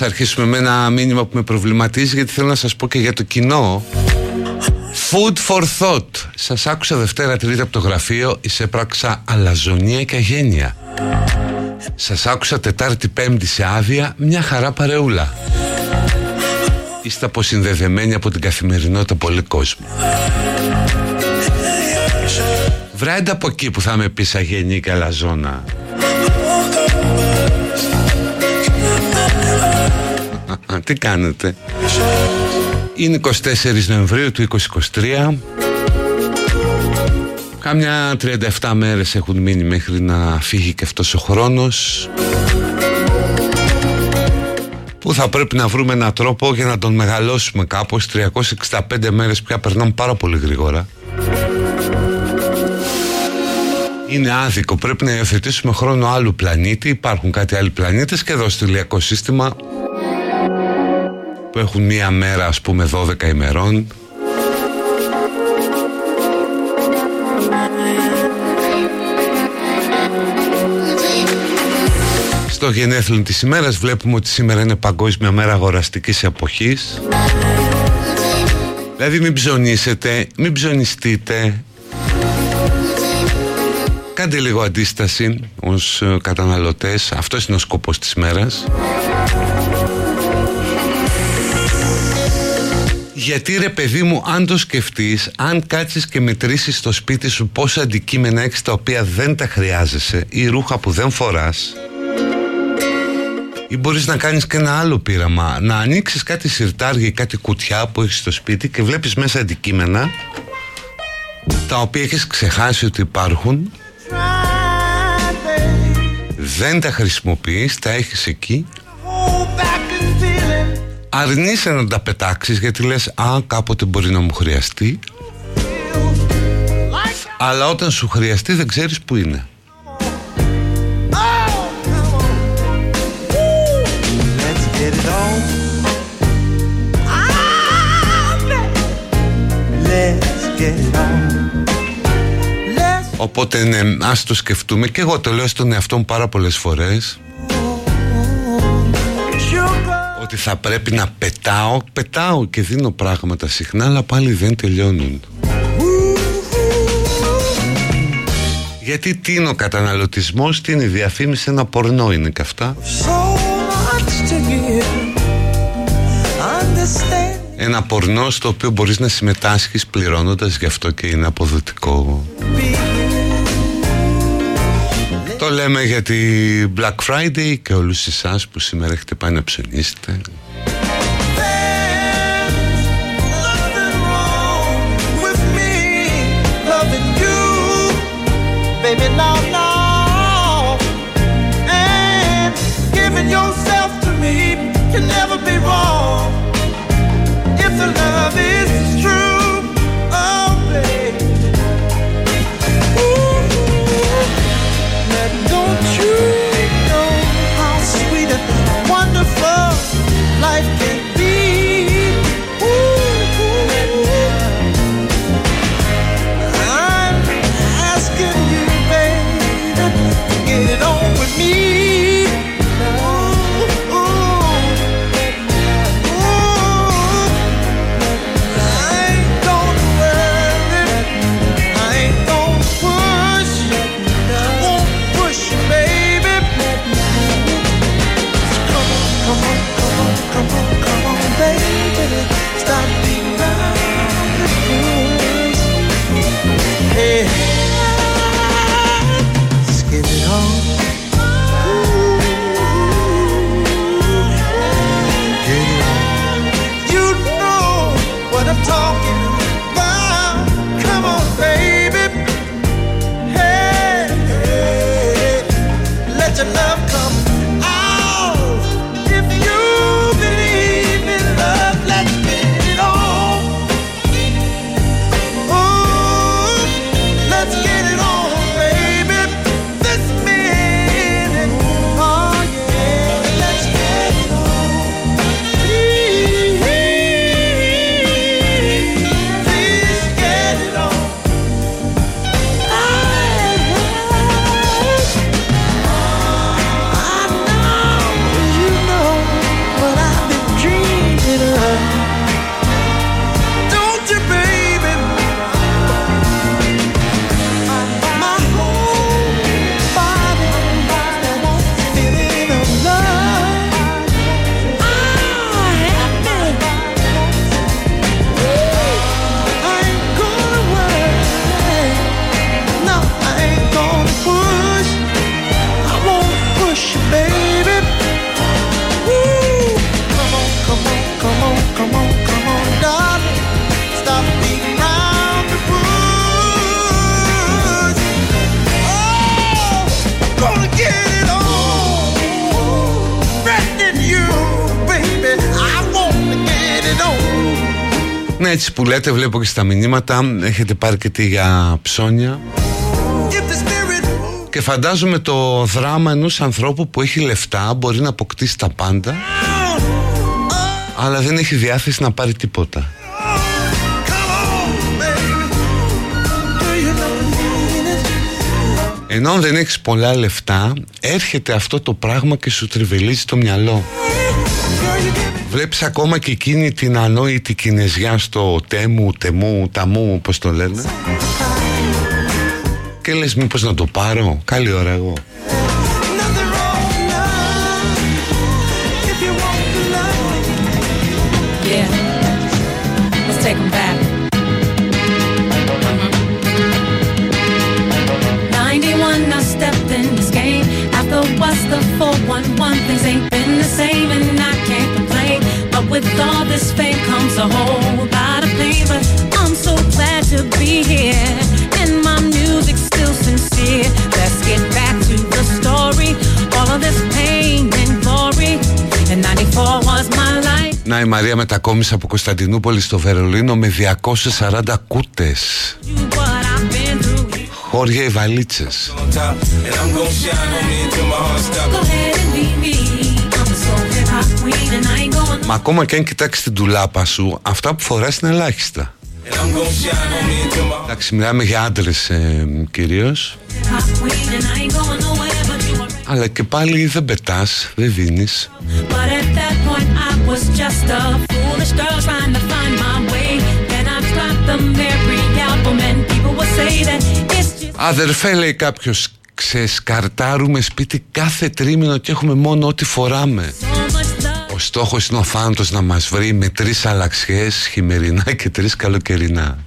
ας αρχίσουμε με ένα μήνυμα που με προβληματίζει γιατί θέλω να σας πω και για το κοινό. Food for thought. Σας άκουσα Δευτέρα Τρίτη από το γραφείο Εισέπραξα αλαζονία και αγένεια. Σας άκουσα Τετάρτη Πέμπτη σε άδεια Μια χαρά παρεούλα. Είστε αποσυνδεδεμένοι από την καθημερινότητα πολύ κόσμο Βρέντα από εκεί που θα με πεις αγένεια και αλαζόνα Τι κάνετε; Είναι 24 Νοεμβρίου του 2023 Κάμια 37 μέρες έχουν μείνει μέχρι να φύγει και αυτός ο χρόνος. Που θα πρέπει να βρούμε έναν τρόπο για να τον μεγαλώσουμε κάπως; 365 μέρες πια περνάμε πάρα πολύ γρήγορα. Είναι άδικο. Πρέπει να υιοθετήσουμε χρόνο άλλου πλανήτη. Υπάρχουν κάτι άλλοι πλανήτες και εδώ στο ηλιακό σύστημα που έχουν μία μέρα ας πούμε 12 ημερών. Στο γενέθλιο της ημέρας βλέπουμε ότι σήμερα είναι παγκόσμια μέρα αγοραστικής εποχής. Δηλαδή μην ψωνίσετε, μην ψωνιστείτε. Κάντε λίγο αντίσταση ως ε, καταναλωτές. Αυτός είναι ο σκοπός της μέρας Γιατί ρε παιδί μου αν το σκεφτείς Αν κάτσεις και μετρήσεις στο σπίτι σου Πόσα αντικείμενα έχεις τα οποία δεν τα χρειάζεσαι Ή ρούχα που δεν φοράς ή μπορείς να κάνεις και ένα άλλο πείραμα. Να ανοίξεις κάτι σιρτάρια ή κάτι κουτιά που έχεις στο σπίτι Και βλέπεις μέσα αντικείμενα Τα οποία έχεις ξεχάσει ότι υπάρχουν Δεν τα χρησιμοποιείς Τα έχεις εκεί Αρνείσαι να τα πετάξεις γιατί λες Α κάποτε μπορεί να μου χρειαστεί Αλλά όταν σου χρειαστεί δεν ξέρεις που είναι. Οπότε ναι, ας το σκεφτούμε. Και εγώ το λέω στον εαυτό μου πάρα πολλές φορές ότι θα πρέπει να πετάω, πετάω και δίνω πράγματα συχνά αλλά πάλι δεν τελειώνουν. Γιατί τι είναι ο καταναλωτισμός, τι είναι η διαφήμιση, ένα πορνό είναι και αυτά. Ένα πορνό στο οποίο μπορείς να συμμετάσχεις πληρώνοντας γι' αυτό και είναι αποδοτικό. Το λέμε για την Black Friday και όλους εσάς που σήμερα έχετε πάει να ψυγείστε. Που λέτε βλέπω και στα μηνύματα. Έχετε πάρει και τι για ψώνια. Και φαντάζομαι το δράμα ενός ανθρώπου που έχει λεφτά Μπορεί να αποκτήσει τα πάντα Αλλά δεν έχει διάθεση να πάρει τίποτα. Ενώ δεν έχεις πολλά λεφτά Έρχεται αυτό το πράγμα και σου τριβελίζει το μυαλό Βλέπεις ακόμα και εκείνη την ανόητη κινέζια στο τέμου, τεμού, ταμού, πώς το λένε; Και λες μήπως να το πάρω, καλή ώρα εγώ with all this fame comes a whole lot of pain, but I'm so glad to be here. And my music's still sincere. Let's get back to the story. All of this pain and glory. And 94 was my life. Να η Μαρία μετακόμισε από Κωνσταντινούπολη στο Βερολίνο με 240 κούτες. Χώρια οι βαλίτσες. Μα ακόμα και αν κοιτάξεις την τουλάπα σου, αυτά που φοράς είναι ελάχιστα. Εντάξει, μιλάμε για άντρες ε, κυρίως. Αλλά και πάλι δεν πετάς, δεν δίνεις. Αδερφέ λέει κάποιος Ξεσκαρτάρουμε σπίτι κάθε τρίμηνο και έχουμε μόνο ό,τι φοράμε Ο στόχος είναι ο θάνατος να μας βρει με τρεις αλλαξιές χειμερινά και τρεις καλοκαιρινά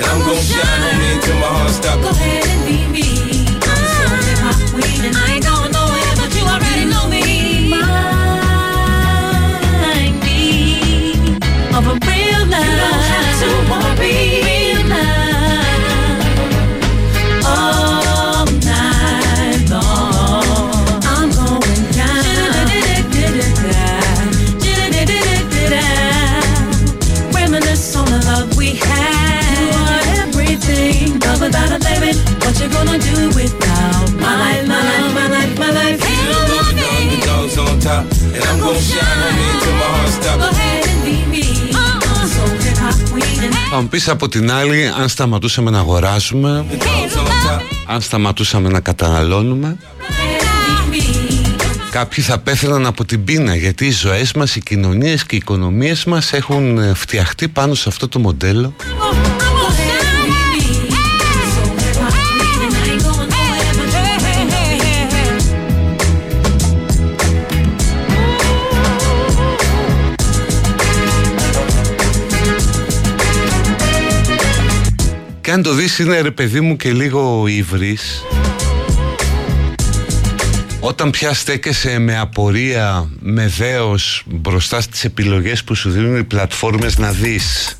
And I'm gon' shine on me until my heart stops. I'm gonna shine on me until my heart stops. Go ahead and be me. Θα μου πεις από την άλλη αν σταματούσαμε να αγοράζουμε Αν σταματούσαμε να καταναλώνουμε Κάποιοι θα πέθαιναν από την πείνα γιατί οι ζωές μας, οι κοινωνίες και οι οικονομίες μας έχουν φτιαχτεί πάνω σε αυτό το μοντέλο Και αν το δεις είναι ρε παιδί μου και λίγο ύβρις Όταν πια στέκεσαι με απορία, με δέος μπροστά στις επιλογές που σου δίνουν οι πλατφόρμες να δεις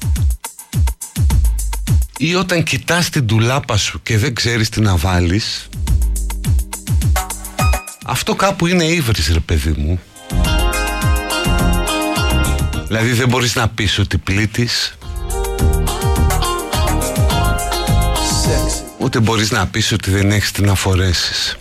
ή όταν κοιτάς την τουλάπα σου και δεν ξέρεις τι να βάλεις αυτό κάπου είναι ύβρις ρε παιδί μου. Δηλαδή δεν μπορείς να πεις ότι πλήττεις Ούτε μπορείς να πεις ότι δεν έχεις τι να φορέσεις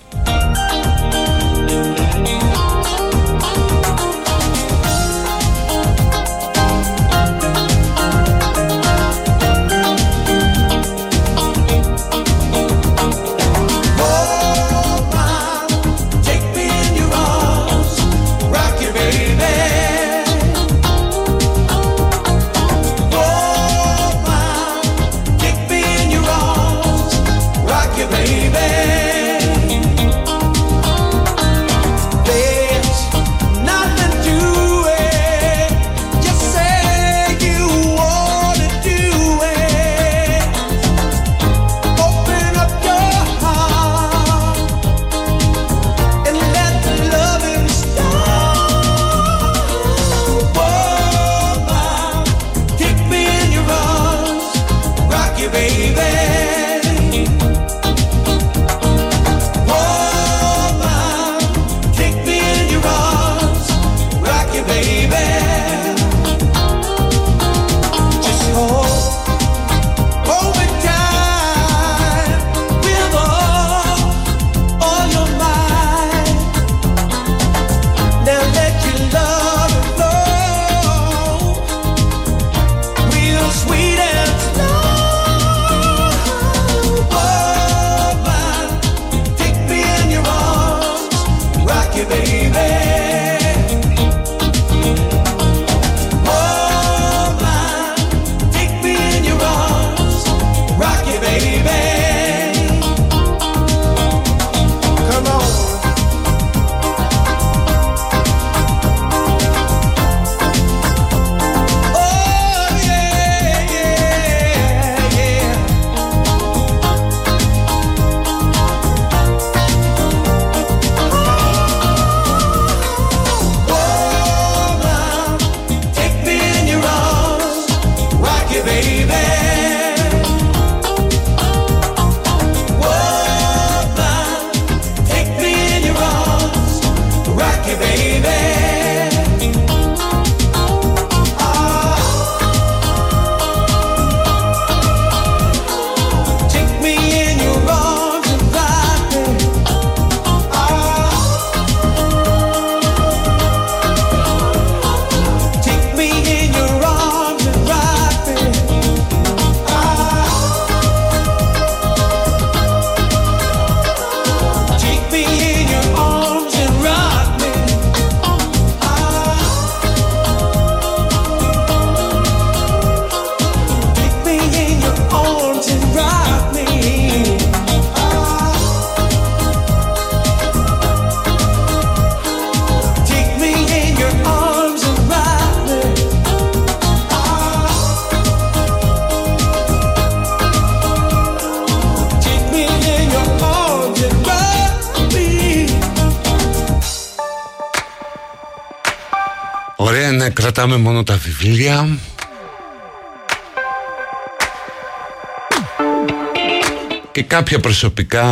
κάποια προσωπικά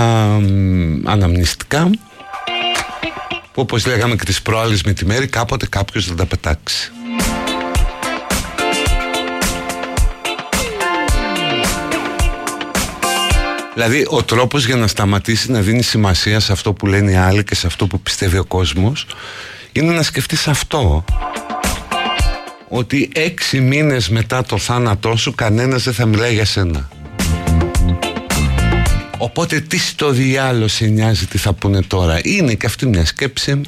αναμνηστικά που όπως λέγαμε και τις προάλλες με τη μέρη κάποτε κάποιος θα τα πετάξει. Δηλαδή ο τρόπος για να σταματήσει να δίνει σημασία σε αυτό που λένε οι άλλοι και σε αυτό που πιστεύει ο κόσμος είναι να σκεφτείς αυτό ότι έξι μήνες μετά το θάνατό σου κανένας δεν θα μιλάει για σένα. Οπότε τι στο διάλογο σε νοιάζει τι θα πούνε τώρα. Είναι και αυτή μια σκέψη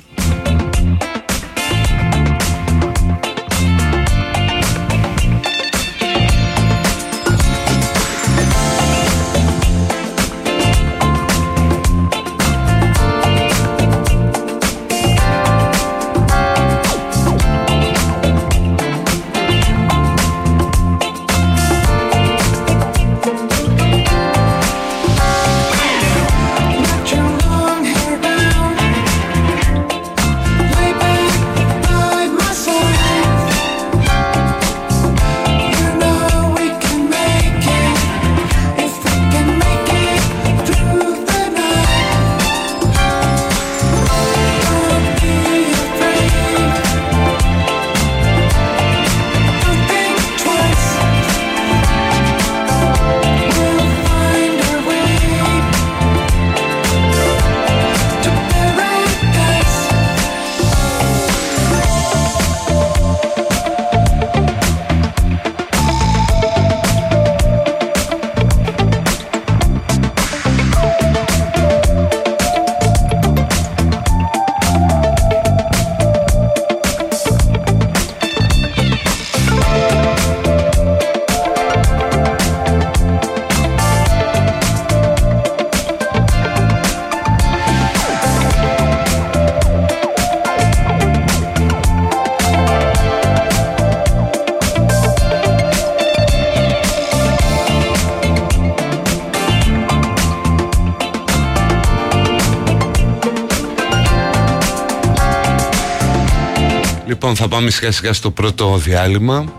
θα πάμε σιγά σιγά στο πρώτο διάλειμμα.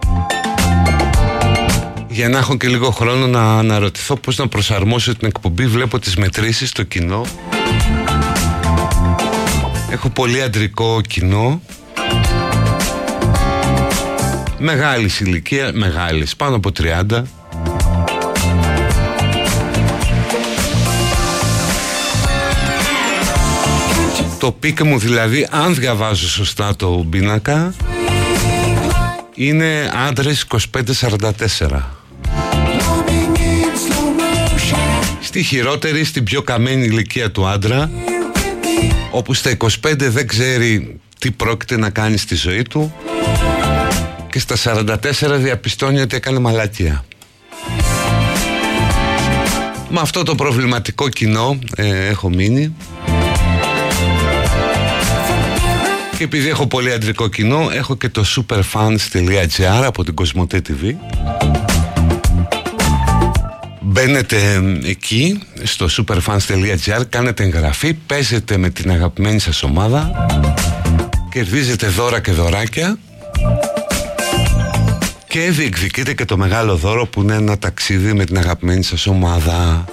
Για να έχω και λίγο χρόνο να αναρωτηθώ πώς να προσαρμόσω την εκπομπή Βλέπω τις μετρήσεις στο κοινό. Έχω πολύ αντρικό κοινό. Μεγάλης ηλικία, μεγάλης, πάνω από 30 Το peak μου δηλαδή, αν διαβάζω σωστά το πίνακα, είναι άντρες 25-44. Στη χειρότερη, στην πιο καμένη ηλικία του άντρα, όπου στα 25 δεν ξέρει τι πρόκειται να κάνει στη ζωή του και στα 44 διαπιστώνει ότι έκανε μαλακία. Με αυτό το προβληματικό κοινό ε, έχω μείνει Και επειδή έχω πολύ αντρικό κοινό Έχω και το superfans.gr από την Κοσμοτέ TV Μπαίνετε εκεί στο superfans.gr Κάνετε εγγραφή Παίζετε με την αγαπημένη σας ομάδα Κερδίζετε δώρα και δωράκια Και διεκδικείτε και το μεγάλο δώρο που είναι ένα ταξίδι με την αγαπημένη σας ομάδα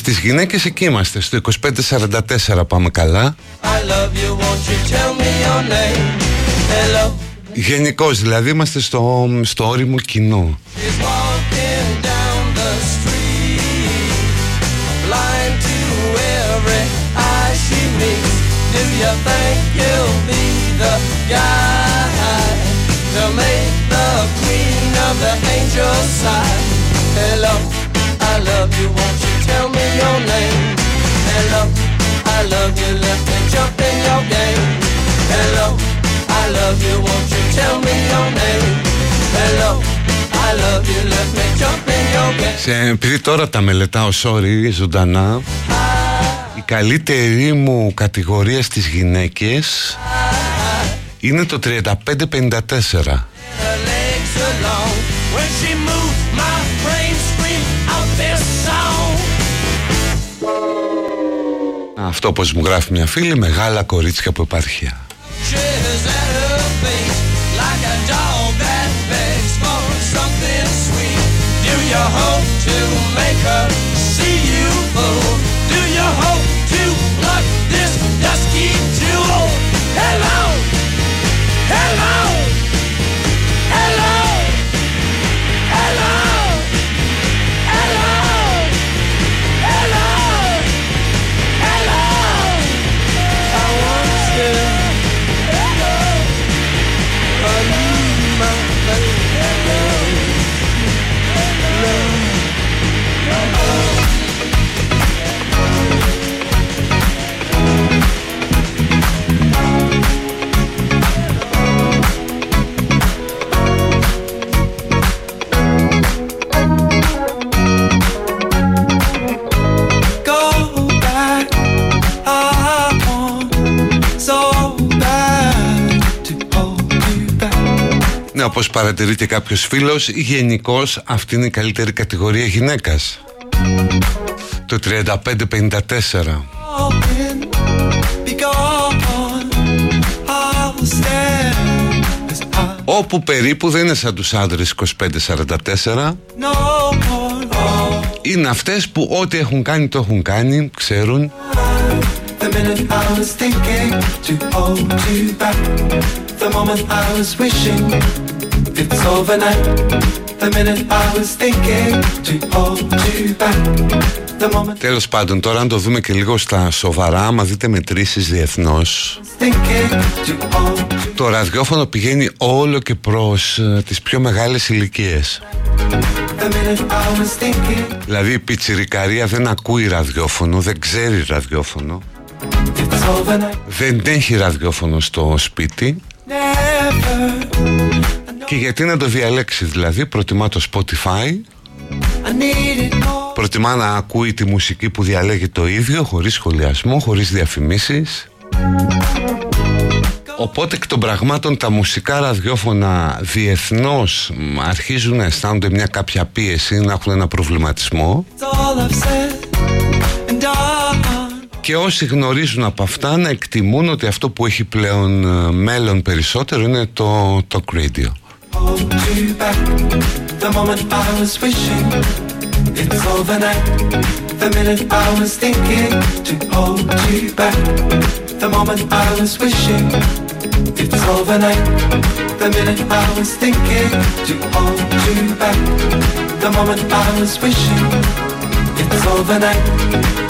Στις γυναίκες εκεί είμαστε, στο 2544 πάμε καλά. Γενικώς δηλαδή, είμαστε στο όριμο κοινό your name? Hello, I love you, let me jump in your game. Hello, I love you, won't you tell me your name? Hello, I love you, let me jump in your game. Σε, επειδή τώρα τα μελετάω, sorry, ζωντανά η καλύτερη μου κατηγορία στις γυναίκες είναι το 35-54 Αυτό όπως μου γράφει μια φίλη Μεγάλα κορίτσια από επαρχία Ναι, όπως παρατηρεί και κάποιος φίλος, γενικώς αυτή είναι η καλύτερη κατηγορία γυναίκας. Το 35-54. Όπου περίπου δεν είναι σαν τους άντρες 25-44 Είναι αυτές που ό,τι έχουν κάνει το έχουν κάνει Ξέρουν The minute I was thinking to hold you back The moment I was wishing. It's overnight. The minute I was thinking to hold you back. The moment Τέλος πάντων, τώρα αν το δούμε και λίγο στα σοβαρά, άμα δείτε μετρήσεις διεθνώς. Το ραδιόφωνο πηγαίνει όλο και προς uh, τις πιο μεγάλες ηλικίες. Δηλαδή η πιτσιρικαρία δεν ακούει ραδιόφωνο, δεν ξέρει ραδιόφωνο. Δεν έχει ραδιόφωνο στο σπίτι Και γιατί να το διαλέξει δηλαδή Προτιμά το Spotify; Προτιμά να ακούει τη μουσική που διαλέγει το ίδιο Χωρίς σχολιασμό, χωρίς διαφημίσεις; Οπότε εκ των πραγμάτων τα μουσικά ραδιόφωνα διεθνώς αρχίζουν να αισθάνονται μια κάποια πίεση, να έχουν ένα προβληματισμό; Και όσοι γνωρίζουν από αυτά να εκτιμούν ότι αυτό που έχει πλέον ε, μέλλον περισσότερο είναι το κρίδιο The It's Overnight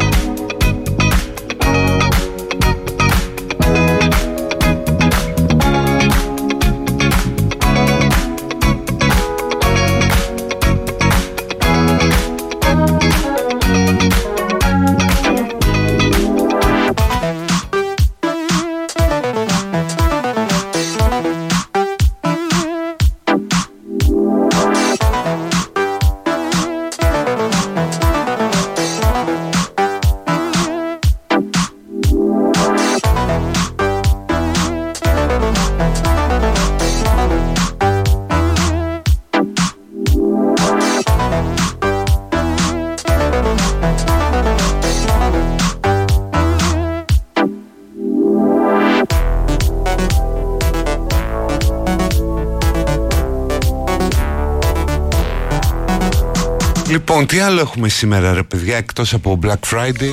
Λοιπόν, τι άλλο έχουμε σήμερα ρε παιδιά εκτός από Black Friday;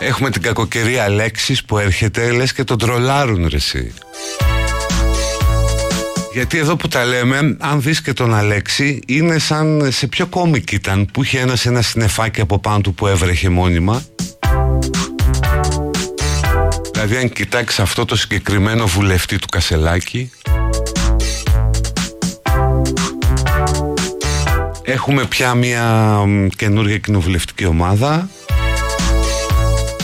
Έχουμε την κακοκαιρία Αλέξης που έρχεται λες και τον τρολάρουν ρε εσύ γιατί εδώ που τα λέμε, αν δεις και τον Αλέξη, είναι σαν σε ποιο κόμικ ήταν που είχε ένας ένα συνεφάκι από πάνω του που έβρεχε μόνιμα. Δηλαδή αν κοιτάξεις αυτό το συγκεκριμένο βουλευτή του Κασελάκη Έχουμε πια μια καινούργια κοινοβουλευτική ομάδα.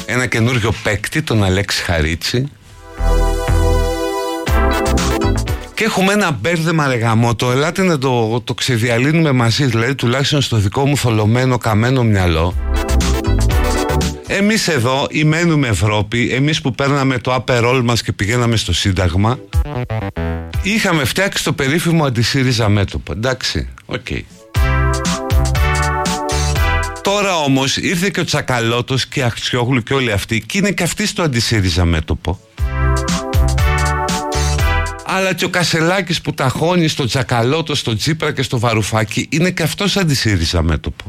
Ένα καινούργιο παίκτη, τον Αλέξη Χαρίτσι. Και έχουμε ένα μπέρδεμα ρεγαμότο Ελάτε να το, το ξεδιαλύνουμε μαζί Δηλαδή τουλάχιστον στο δικό μου θολωμένο καμένο μυαλό. Εμείς εδώ ή μένουμε Ευρώπη. Εμείς που παίρναμε το απερόλ μας και πηγαίναμε στο Σύνταγμα Είχαμε φτιάξει το περίφημο αντισύριζα μέτωπο. Εντάξει, OK. okay. Τώρα όμως ήρθε και ο Τσακαλώτος και Αχτσιόγλου και όλοι αυτοί και είναι και αυτοί στο αντισύριζα μέτωπο αλλά και ο Κασελάκης που τα χώνει στο Τσακαλώτο, στο Τσίπρα και στο Βαρουφάκι είναι και αυτός αντισύριζα μέτωπο.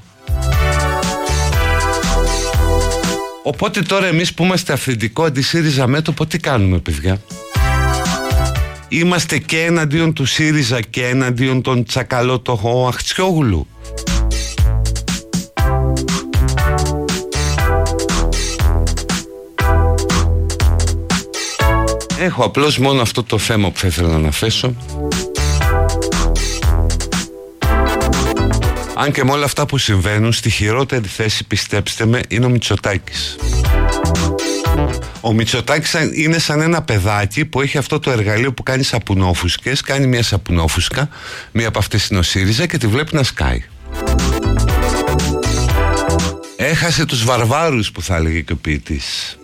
Οπότε τώρα εμείς που είμαστε αυθεντικό αντισύριζα μέτωπο τι κάνουμε παιδιά; Είμαστε και εναντίον του ΣΥΡΙΖΑ και εναντίον των Τσακαλώτο Αχτσιόγλου. Έχω απλώς μόνο αυτό το θέμα που θα ήθελα να αναφέσω Αν και με όλα αυτά που συμβαίνουν Στη χειρότερη θέση πιστέψτε με Είναι ο Μητσοτάκης. Ο Μητσοτάκης είναι σαν ένα παιδάκι που έχει αυτό το εργαλείο που κάνει σαπουνόφουσκες Κάνει μια σαπουνόφουσκα Μία από αυτές είναι ο ΣΥΡΙΖΑ και τη βλέπει να σκάει. Έχασε τους βαρβάρους που θα έλεγε και ο ποιητής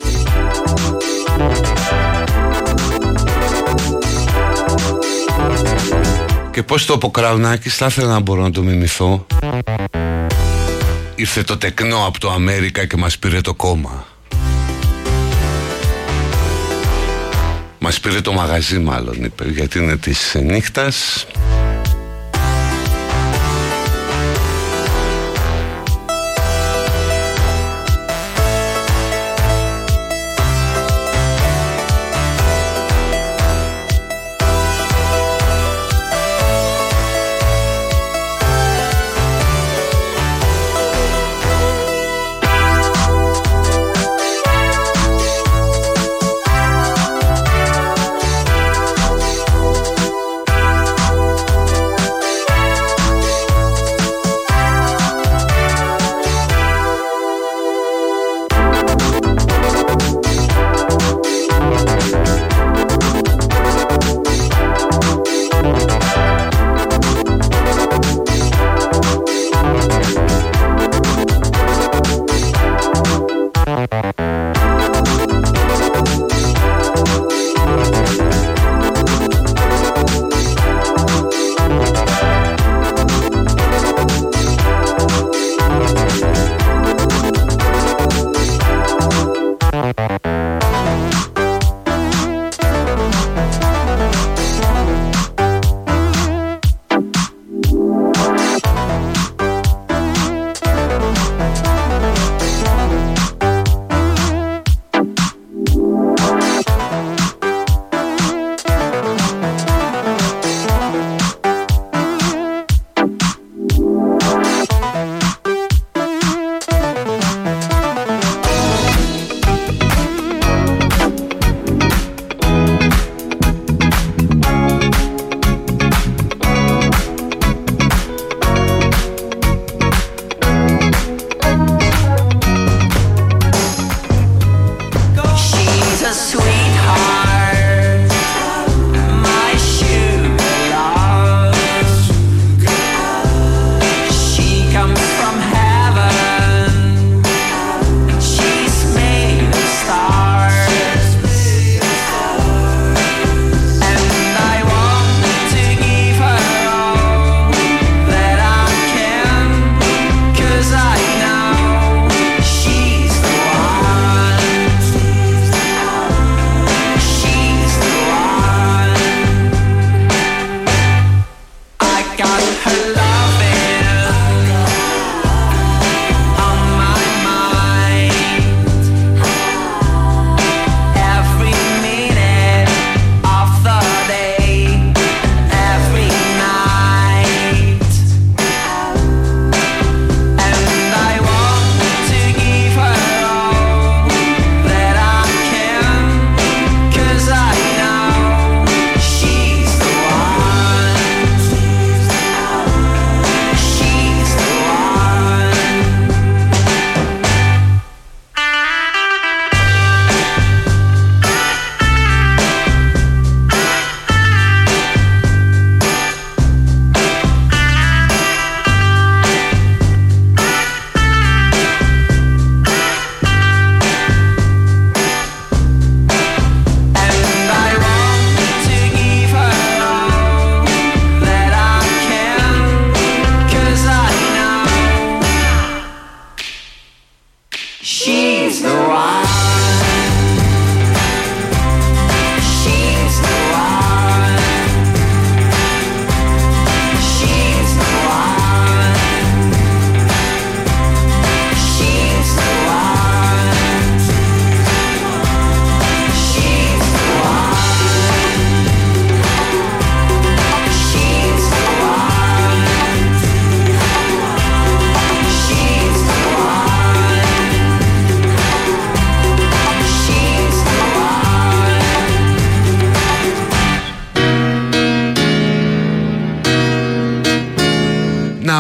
Και πώς το αποκραουνάκι θα ήθελα να μπορώ να το μιμηθώ. Ήρθε το τεκνό από το Αμέρικα και μας πήρε το κόμμα. Μας πήρε το μαγαζί μάλλον είπε Γιατί είναι της νύχτας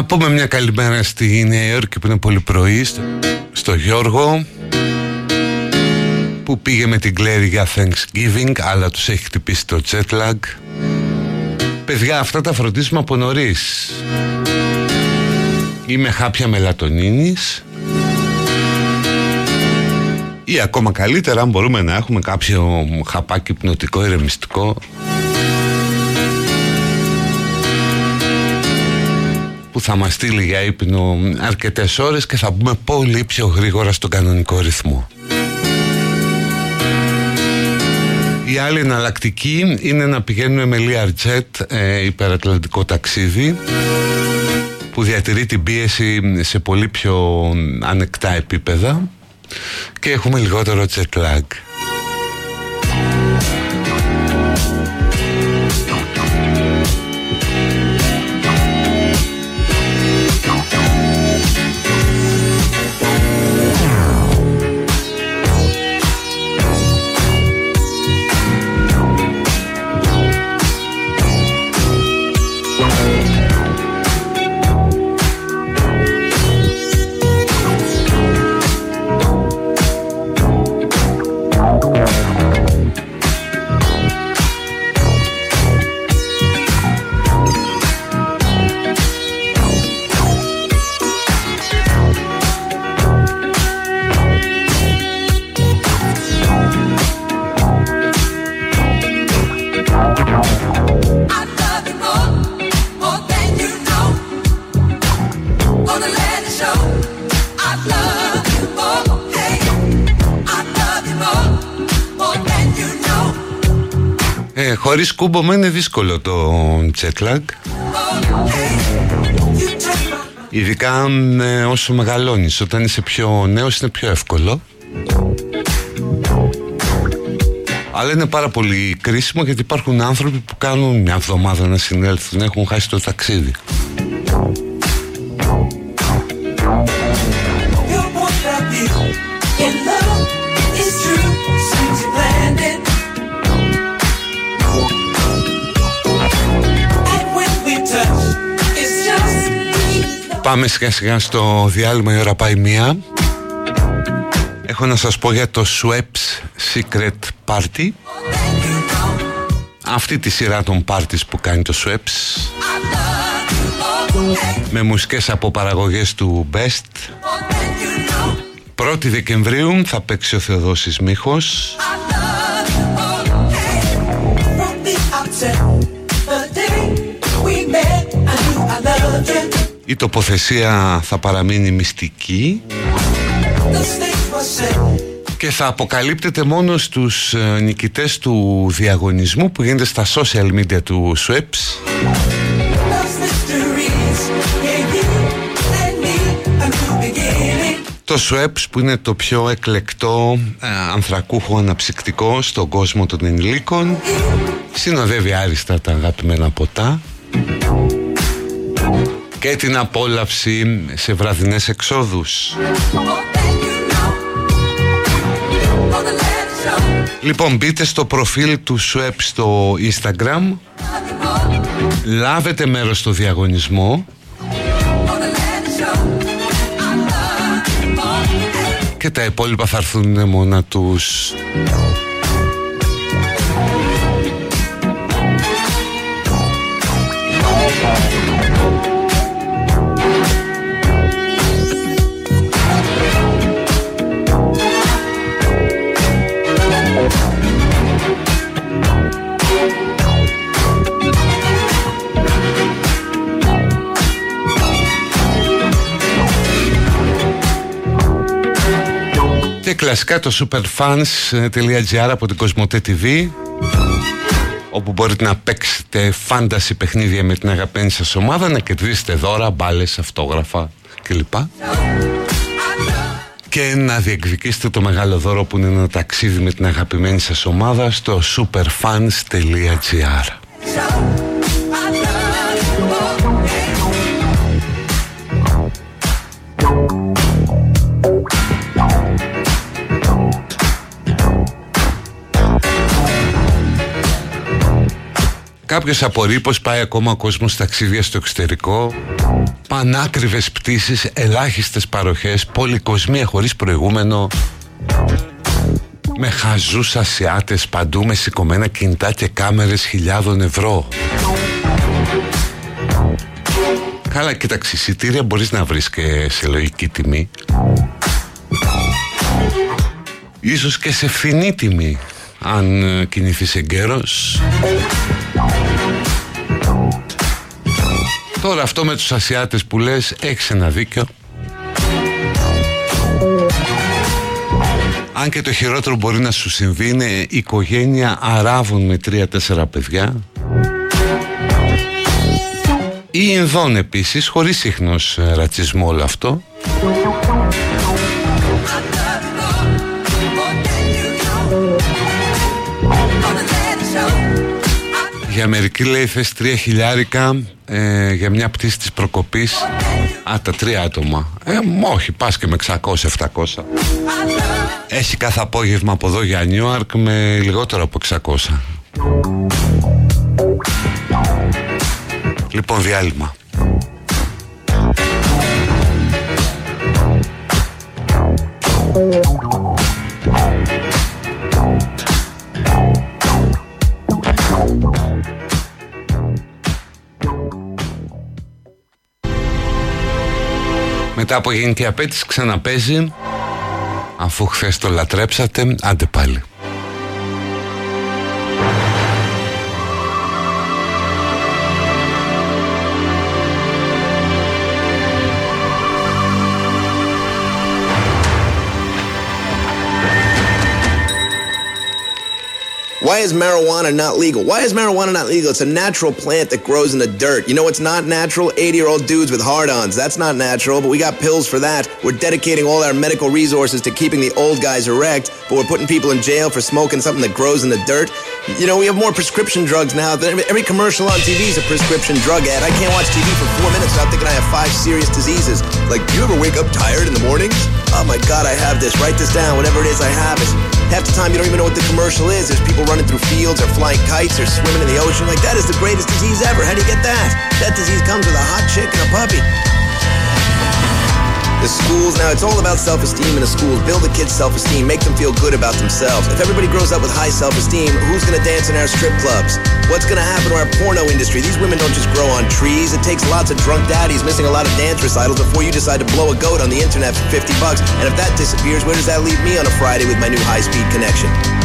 πούμε μια καλημέρα στη Νέα Υόρκη που είναι πολύ πρωί στο Γιώργο που πήγε με την Κλέρι για Thanksgiving αλλά τους έχει χτυπήσει το jet lag. Παιδιά αυτά τα φροντίσουμε από νωρίς. Είμαι χάπια μελατονίνης. Ή ακόμα καλύτερα αν μπορούμε να έχουμε κάποιο χαπάκι πνοτικό ηρεμιστικό θα μας στείλει για ύπνο αρκετές ώρες και θα μπούμε πολύ πιο γρήγορα στον κανονικό ρυθμό. Η άλλη εναλλακτική είναι να πηγαίνουμε με Learjet ε, υπερατλαντικό ταξίδι που διατηρεί την πίεση σε πολύ πιο ανεκτά επίπεδα και έχουμε λιγότερο jet lag. Χωρίς κούμπομα είναι δύσκολο το jet Ειδικά ε, όσο μεγαλώνεις Όταν είσαι πιο νέος είναι πιο εύκολο. Αλλά είναι πάρα πολύ κρίσιμο γιατί υπάρχουν άνθρωποι που κάνουν μια εβδομάδα να συνέλθουν Έχουν χάσει το ταξίδι Πάμε σιγά σιγά στο διάλειμμα η ώρα πάει μία. Έχω να σας πω για το Sweps Secret Party. Αυτή τη σειρά των parties που κάνει το Sweps Με μουσικές από παραγωγές του Best. 1η Δεκεμβρίου θα παίξει ο Θεοδόσης Μίχος η τοποθεσία θα παραμείνει μυστική. Και θα αποκαλύπτεται μόνο στους ε, νικητές του διαγωνισμού που γίνεται στα social media του Sweps Το Sweps που είναι το πιο εκλεκτό ε, ανθρακούχο αναψυκτικό στον κόσμο των ενηλίκων. Συνοδεύει άριστα τα αγαπημένα ποτά και την απόλαυση σε βραδινές εξόδους. Λοιπόν μπείτε στο προφίλ του Σουέπ στο Instagram. Λάβετε μέρος στο διαγωνισμό. Και τα υπόλοιπα θα έρθουν μόνα τους κλασικά το superfans.gr από την Κοσμοτέ TV όπου μπορείτε να παίξετε φάνταση παιχνίδια με την αγαπημένη σας ομάδα, να κερδίσετε δώρα, μπάλες, αυτόγραφα κλπ. Και να διεκδικήσετε το μεγάλο δώρο που είναι ένα ταξίδι με την αγαπημένη σας ομάδα στο superfans.gr Κάποιος απορεί πως πάει ακόμα ο κόσμος ταξίδια στο εξωτερικό. Πανάκριβες πτήσεις, ελάχιστες παροχές Πολυκοσμία χωρίς προηγούμενο. Με χαζούς ασιάτες παντού Με σηκωμένα κινητά και κάμερες χιλιάδων ευρώ. Καλά και τα ξυσιτήρια μπορείς να βρεις και σε λογική τιμή. Ίσως και σε φθηνή τιμή αν ε, κινηθείς εγκαίρος Τώρα αυτό με τους Ασιάτες που λες έχεις ένα δίκιο. Αν και το χειρότερο μπορεί να σου συμβεί είναι οικογένεια Αράβων με τρία-τέσσερα παιδιά. Ή Ινδών επίσης χωρίς συχνός ε, ρατσισμό όλο αυτό Για μερική λέει θες τρία χιλιάρικα ε, για μια πτήση της προκοπής. Α, τα τρία άτομα. Ε, Όχι, πας και με 600-700 Έχει κάθε απόγευμα από εδώ για Νιούαρκ με λιγότερο από 600 Λοιπόν, διάλειμμα Μετά από γενική απέτηση ξαναπέζει Αφού χθες το λατρέψατε Άντε πάλι Why is marijuana not legal? Why is marijuana not legal? It's a natural plant that grows in the dirt. You know what's not natural? 80 year old dudes with hard ons. That's not natural, but we got pills for that. We're dedicating all our medical resources to keeping the old guys erect, but we're putting people in jail for smoking something that grows in the dirt. You know, we have more prescription drugs now. Than every commercial on TV is a prescription drug ad. I can't watch TV for four minutes without thinking I have five serious diseases. Like, do you ever wake up tired in the mornings? Oh my God, I have this. Write this down. Whatever it is, I have it. Half the time, you don't even know what the commercial is. There's people running through fields or flying kites or swimming in the ocean. Like, that is the greatest disease ever. How do you get that? That disease comes with a hot chick and a puppy. The schools, now it's all about self esteem in the schools. Build the kids' self esteem, make them feel good about themselves. If everybody grows up with high self esteem, who's gonna dance in our strip clubs? What's gonna happen to our porno industry? These women don't just grow on trees. It takes lots of drunk daddies missing a lot of dance recitals before you decide to blow a goat on the internet for 50 bucks. And if that disappears, where does that leave me on a Friday with my new high speed connection?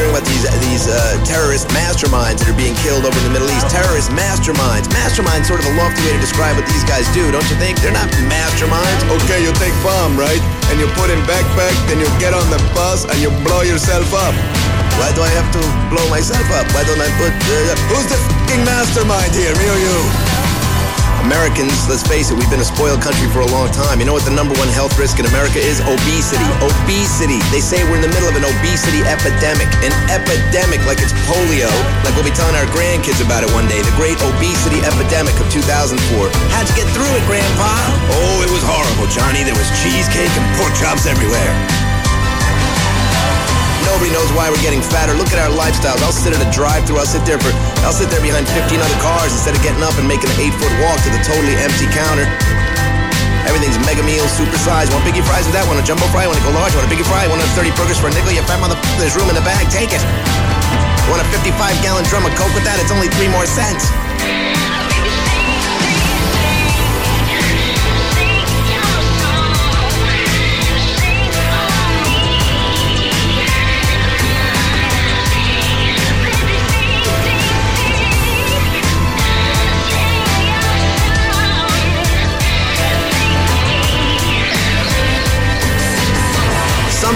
Hearing about these these uh, terrorist masterminds that are being killed over in the Middle East. Terrorist masterminds. Masterminds, sort of a lofty way to describe what these guys do, don't you think? They're not masterminds. Okay, you take bomb, right? And you put in backpack, then you get on the bus and you blow yourself up. Why do I have to blow myself up? Why don't I put... Uh, who's the fucking mastermind here, me or you? Americans, let's face it, we've been a spoiled country for a long time. You know what the number one health risk in America is? Obesity. Obesity. They say we're in the middle of an obesity epidemic. An epidemic like it's polio, like we'll be telling our grandkids about it one day. The great obesity epidemic of 2004. How'd you get through it, Grandpa? Oh, it was horrible, Johnny. There was cheesecake and pork chops everywhere. Nobody knows why we're getting fatter. Look at our lifestyles. I'll sit at a drive-through. I'll sit there for. I'll sit there behind 15 other cars instead of getting up and making an eight-foot walk to the totally empty counter. Everything's mega meal, super size. Want biggie fries with that? Want a jumbo fry? Want to go large? Want a biggie fry? Want a 30 burgers for a nickel? You fat motherfucker. There's room in the bag. Take it. Want a 55 gallon drum of Coke with that? It's only three more cents.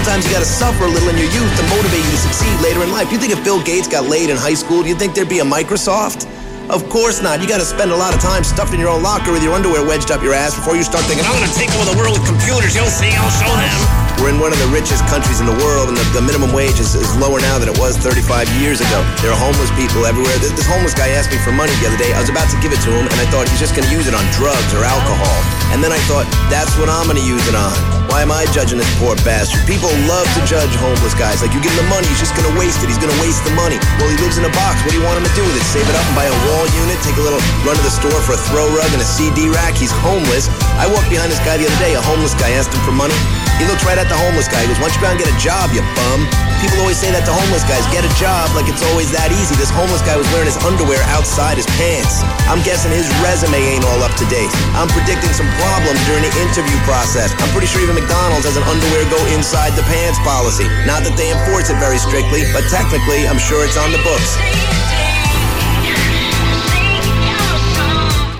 Sometimes you gotta suffer a little in your youth to motivate you to succeed later in life. Do you think if Bill Gates got laid in high school, do you think there'd be a Microsoft? Of course not. You gotta spend a lot of time stuffed in your own locker with your underwear wedged up your ass before you start thinking, I'm gonna take over the world with computers. You'll see, I'll show them. We're in one of the richest countries in the world, and the, the minimum wage is, is lower now than it was 35 years ago. There are homeless people everywhere. This, this homeless guy asked me for money the other day. I was about to give it to him, and I thought he's just gonna use it on drugs or alcohol. And then I thought, that's what I'm gonna use it on. Why am I judging this poor bastard? People love to judge homeless guys. Like, you give him the money, he's just gonna waste it. He's gonna waste the money. Well, he lives in a box. What do you want him to do with it? Save it up and buy a wall unit? Take a little run to the store for a throw rug and a CD rack? He's homeless. I walked behind this guy the other day. A homeless guy asked him for money. He looks right at the homeless guy. He goes, why don't you go out and get a job, you bum? People always say that to homeless guys, get a job like it's always that easy. This homeless guy was wearing his underwear outside his pants. I'm guessing his resume ain't all up to date. I'm predicting some problems during the interview process. I'm pretty sure even McDonald's has an underwear go inside the pants policy. Not that they enforce it very strictly, but technically, I'm sure it's on the books.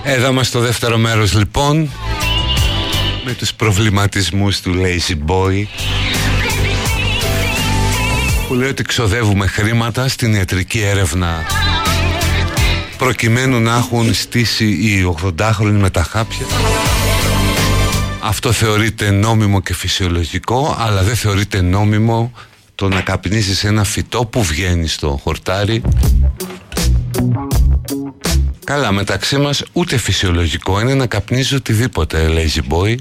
Εδώ είμαστε στο δεύτερο μέρος λοιπόν με τους προβληματισμούς του Lazy Boy. Που λέει ότι ξοδεύουμε χρήματα στην ιατρική έρευνα προκειμένου να έχουν στήσει οι 80χρονοι με τα χάπια. Αυτό θεωρείται νόμιμο και φυσιολογικό αλλά δεν θεωρείται νόμιμο το να καπνίζεις ένα φυτό που βγαίνει στο χορτάρι Καλά μεταξύ μας ούτε φυσιολογικό είναι να καπνίζει οτιδήποτε lazy boy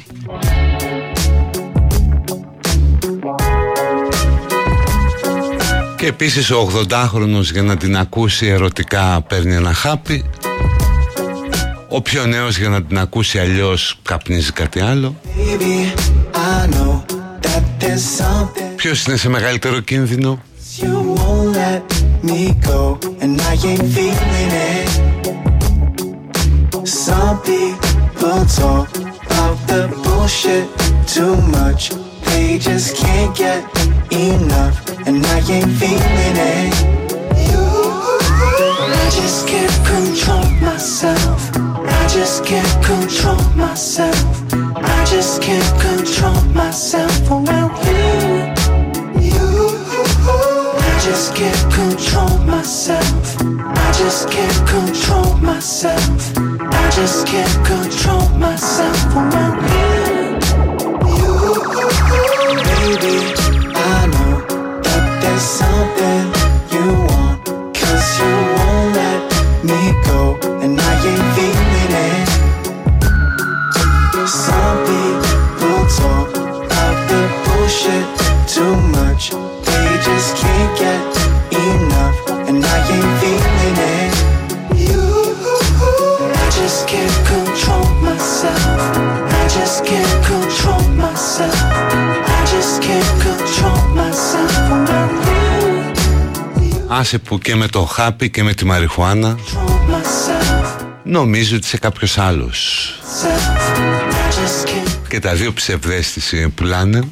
Και επίσης ο 80χρονος για να την ακούσει ερωτικά παίρνει ένα χάπι. Ο πιο νέος για να την ακούσει αλλιώς καπνίζει κάτι άλλο. Ποιος είναι σε μεγαλύτερο κίνδυνο; Some people talk about the bullshit too much. They just can't get enough, and I ain't feeling it. I just can't control myself. I just can't control myself. I just can't control myself around you. I just can't control myself. I just can't control myself. I just can't control myself around you. Baby, I know that there's something you want. Cause you won't let me go, and I ain't feeling it. Some people talk about the bullshit too much. They just can't get Άσε που και με το χάπι και με τη μαριχουάνα Control myself. νομίζω ότι είσαι κάποιος άλλος Self. I just can't. και τα δύο ψευδέστηση πουλάνε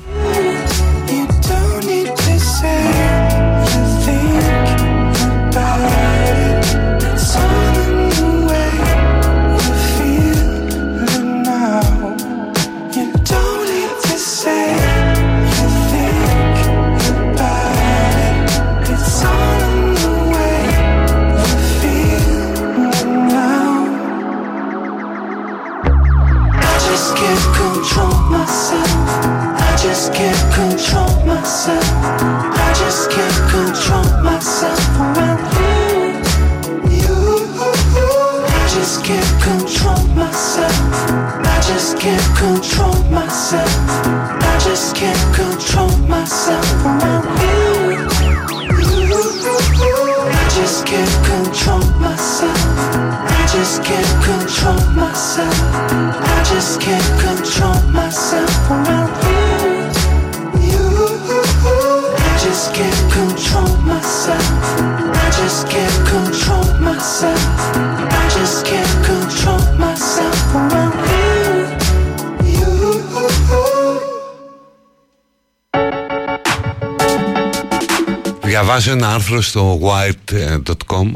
ένα άρθρο στο wired.com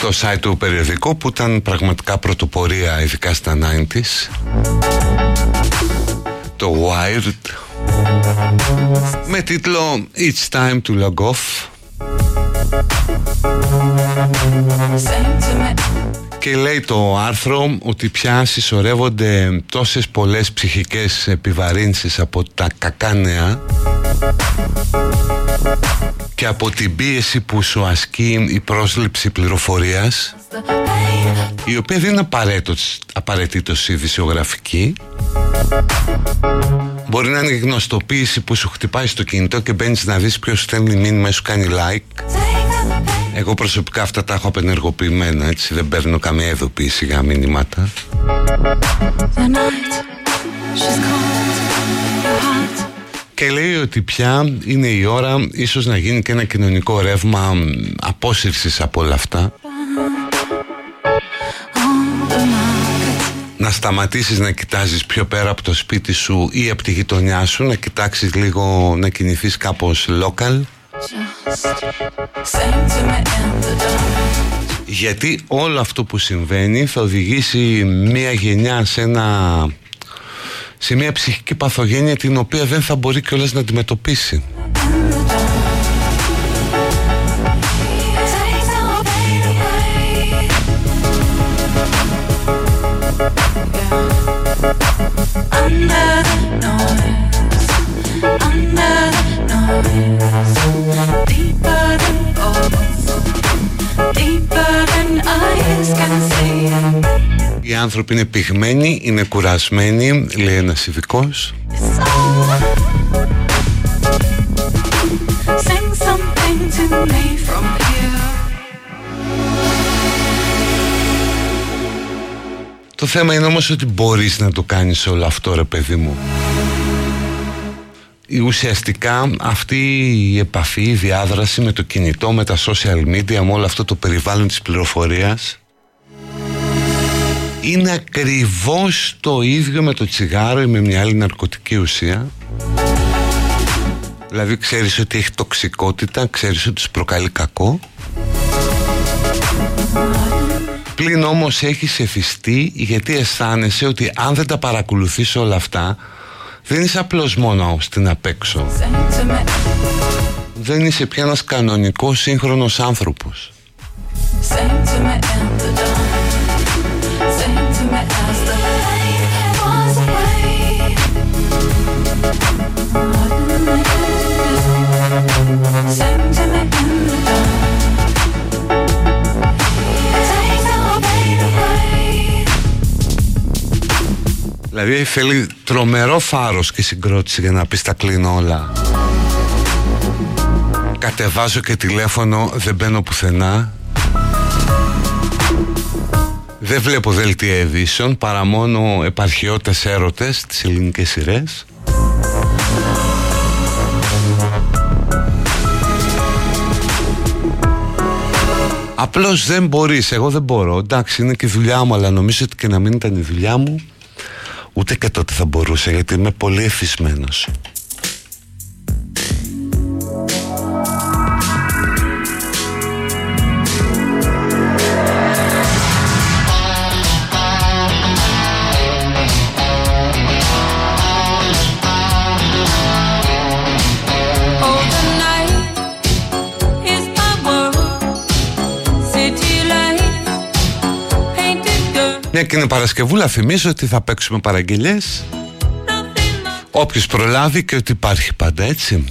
το site του περιοδικού που ήταν πραγματικά πρωτοπορία ειδικά στα 90s το Wired με τίτλο It's time to log off. Και λέει το άρθρο ότι πια συσσωρεύονται τόσες πολλές ψυχικές επιβαρύνσεις από τα κακά νέα και από την πίεση που σου ασκεί η πρόσληψη πληροφορίας η οποία δεν είναι απαραίτητος, απαραίτητος ειδησιογραφική Μπορεί να είναι η γνωστοποίηση που σου χτυπάει στο κινητό και μπαίνεις να δεις ποιος στέλνει μήνυμα ή σου κάνει like. Εγώ προσωπικά αυτά τα έχω απενεργοποιημένα έτσι δεν παίρνω καμία ειδοποίηση για μηνύματα και λέει ότι πια είναι η ώρα ίσως να γίνει και ένα κοινωνικό ρεύμα μ, απόσυρσης από όλα αυτά. Να σταματήσεις να κοιτάζεις πιο πέρα από το σπίτι σου ή από τη γειτονιά σου να κοιτάξεις λίγο να κινηθείς κάπως local. Γιατί όλο αυτό που συμβαίνει θα οδηγήσει μια γενιά σε ένα σε μια ψυχική παθογένεια την οποία δεν θα μπορεί κιόλας να αντιμετωπίσει Οι άνθρωποι είναι πυγμένοι, είναι κουρασμένοι, λέει ένας ειδικός Sing something to me from here. Το θέμα είναι όμως ότι μπορείς να το κάνεις όλο αυτό ρε παιδί μου Η- Ουσιαστικά αυτή η επαφή, η διάδραση με το κινητό, με τα social media, με όλο αυτό το περιβάλλον της πληροφορίας είναι ακριβώς το ίδιο με το τσιγάρο ή με μια άλλη ναρκωτική ουσία Δηλαδή ξέρεις ότι έχει τοξικότητα, ξέρεις ότι σου προκαλεί κακό Πλην όμως έχεις εθιστεί γιατί αισθάνεσαι ότι αν δεν τα παρακολουθείς όλα αυτά δεν είσαι απλώς μόνο στην απέξω. Sing to me, Δεν είσαι πια ένας κανονικός σύγχρονος άνθρωπος. Δηλαδή θέλει τρομερό φάρος και συγκρότηση για να πεις τα κλείνω όλα. Κατεβάζω και τηλέφωνο, δεν μπαίνω πουθενά. Δεν βλέπω δελτία ειδήσεων παρά μόνο επαρχιώτες έρωτες τις ελληνικές σειρές. Απλώς δεν μπορείς, εγώ δεν μπορώ. Εντάξει, είναι και η δουλειά μου, αλλά νομίζω ότι και να μην ήταν η δουλειά μου, ούτε και τότε θα μπορούσα, γιατί είμαι πολύ εθισμένος. Μια και είναι Παρασκευούλα, θυμίζω ότι θα παίξουμε παραγγελίες. nothing much Όποιος προλάβει και ότι υπάρχει πάντα, έτσι.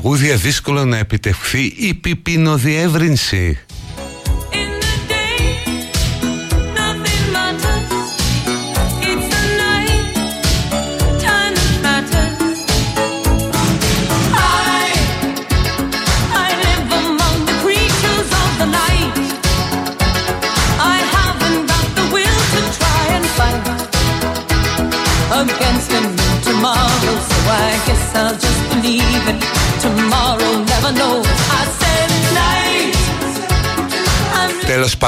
Τραγούδια δύσκολο να επιτευχθεί η πιπινοδιεύρυνση.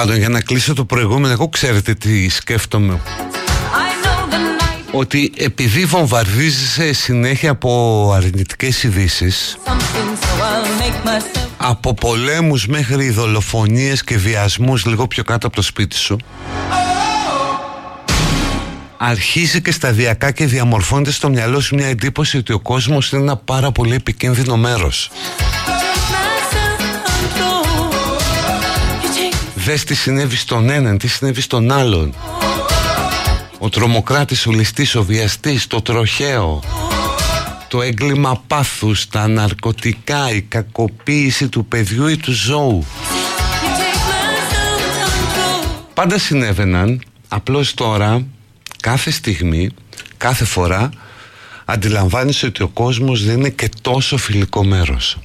Πάντων για να κλείσω το προηγούμενο Εγώ ξέρετε τι σκέφτομαι I know the night. Ότι επειδή βομβαρδίζεσαι συνέχεια από αρνητικές ειδήσεις, Something, so I'll make myself. από πολέμους μέχρι δολοφονίες και βιασμούς λίγο πιο κάτω από το σπίτι σου αρχίζει και σταδιακά και διαμορφώνεται στο μυαλό σου μια εντύπωση ότι ο κόσμος είναι ένα πάρα πολύ επικίνδυνο μέρος. Δες τι συνέβη στον έναν, τι συνέβη στον άλλον. Ο τρομοκράτης, ο ληστής, ο βιαστής, το τροχαίο. Το έγκλημα πάθους, τα ναρκωτικά, η κακοποίηση του παιδιού ή του ζώου. you take myself control. Πάντα συνέβαιναν, απλώς τώρα, κάθε στιγμή, κάθε φορά, αντιλαμβάνεσαι ότι ο κόσμος δεν είναι και τόσο φιλικό μέρος.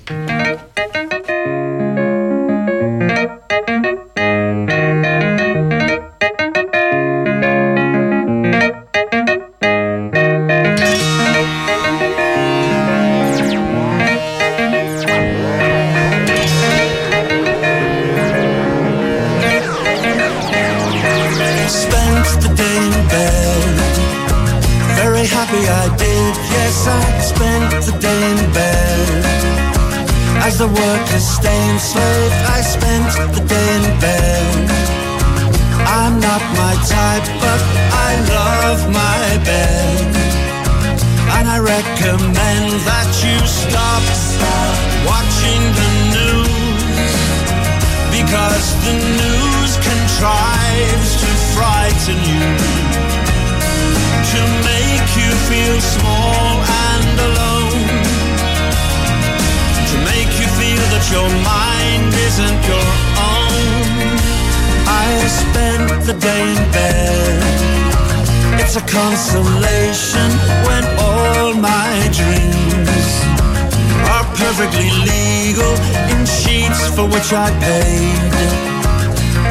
Sheets I paid.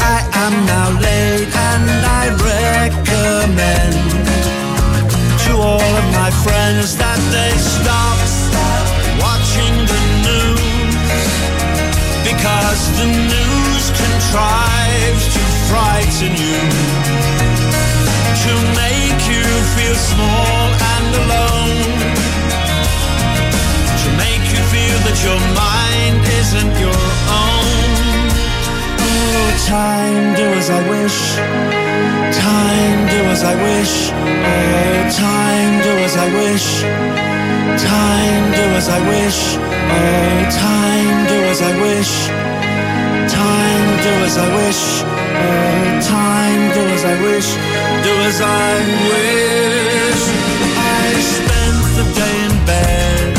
I am now late and I recommend to all of my friends that they stop watching the news because the news contrives to frighten you to make you feel small and alone to make you feel that your mind isn't your time, do as I wish. Time, do as I wish. Oh, time, do as I wish. Time, do as I wish. Oh, time, do as I wish. Time, do as I wish. Oh, time, do as I wish. Do as I wish. I spent the day in bed.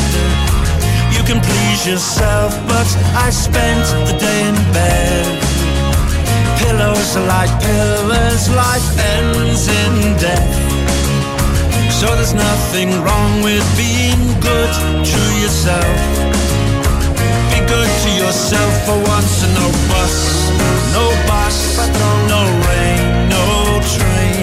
You can please yourself, but I spent the day in bed. Pillows like pillars, life ends in death. So there's nothing wrong with being good to yourself. Be good to yourself for once and no bus, no bus, no rain, no train,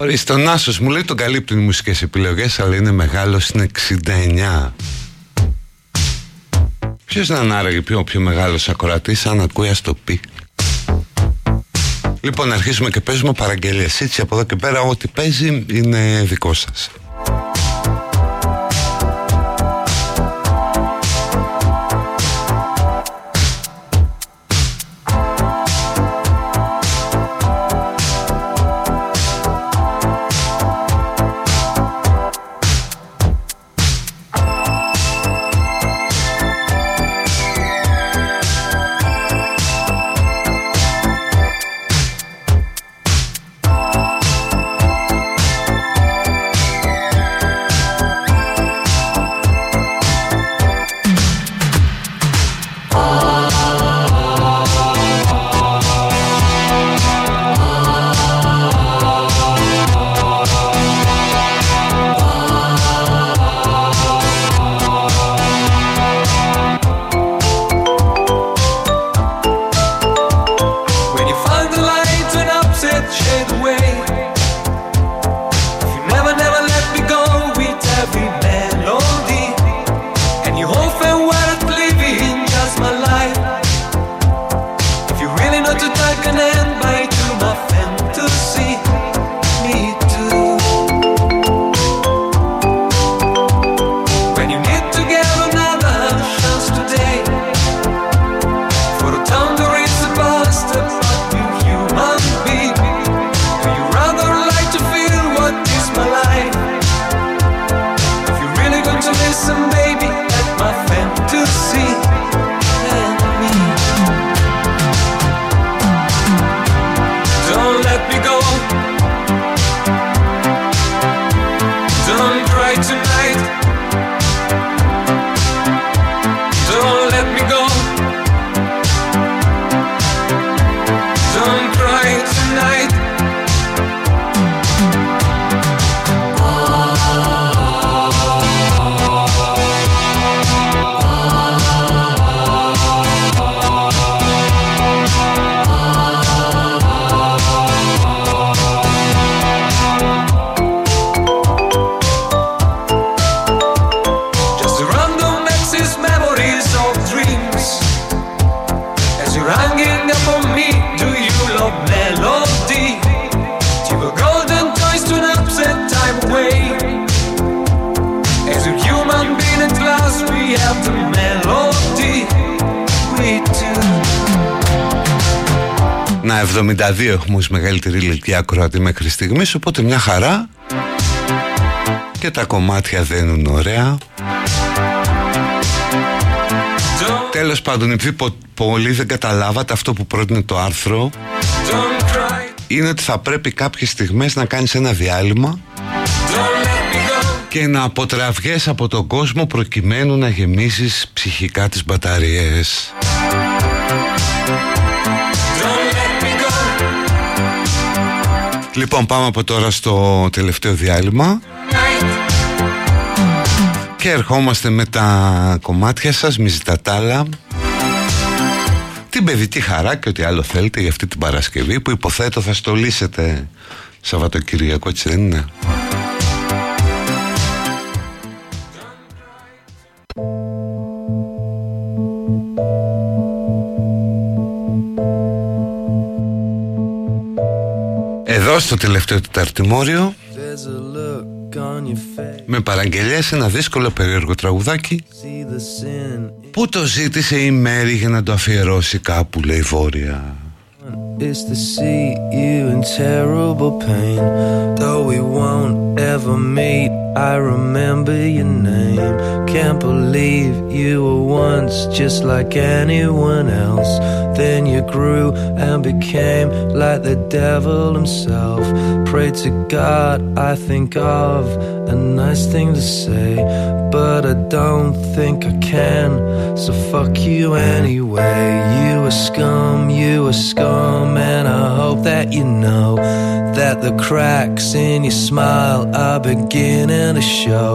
Ορίστε, ο Νάσο μου λέει τον καλύπτουν οι μουσικές επιλογές, αλλά είναι μεγάλος στην 69. Ποιος να είναι άραγε πιο, πιο μεγάλος ακροατής, αν ακούει το πει. Λοιπόν αρχίσουμε και παίζουμε παραγγελίες. Έτσι από εδώ και πέρα ό,τι παίζει είναι δικό σας Να 72 έχουμε ως μεγαλύτερη ηλικία ακροατή μέχρι στιγμής οπότε μια χαρά και τα κομμάτια δένουν ωραία Don't, Τέλος πάντων επειδή πο- πολλοί δεν καταλάβατε αυτό που πρότεινε το άρθρο don't cry, είναι ότι θα πρέπει κάποιες στιγμές να κάνεις ένα διάλειμμα don't let me go. και να αποτραβιές από τον κόσμο προκειμένου να γεμίσεις ψυχικά τις μπαταρίες. Don't let me go. Λοιπόν πάμε από τώρα στο τελευταίο διάλειμμα Night. και ερχόμαστε με τα κομμάτια σας, μη ζητάτε άλλα. Την παιδική χαρά και ό,τι άλλο θέλετε για αυτή την Παρασκευή που υποθέτω θα στολίσετε Σαββατοκυριακό έτσι δεν είναι; Εδώ στο τελευταίο τεταρτημόριο There's a look on your face. με παραγγελίες ένα δύσκολο περίεργο τραγουδάκι See the sin Πού το ζήτησε η Μέρη για να το αφιερώσει κάπου λέει Βόρεια; Is to see you in terrible pain. Though we won't ever meet, I remember your name. Can't believe you were once just like anyone else. Then you grew and became like the devil himself. Pray to God, I think of a nice thing to say, but I don't think I can. So fuck you anyway. You a scum, you a scum, and I hope that you know that the cracks in your smile are beginning to show.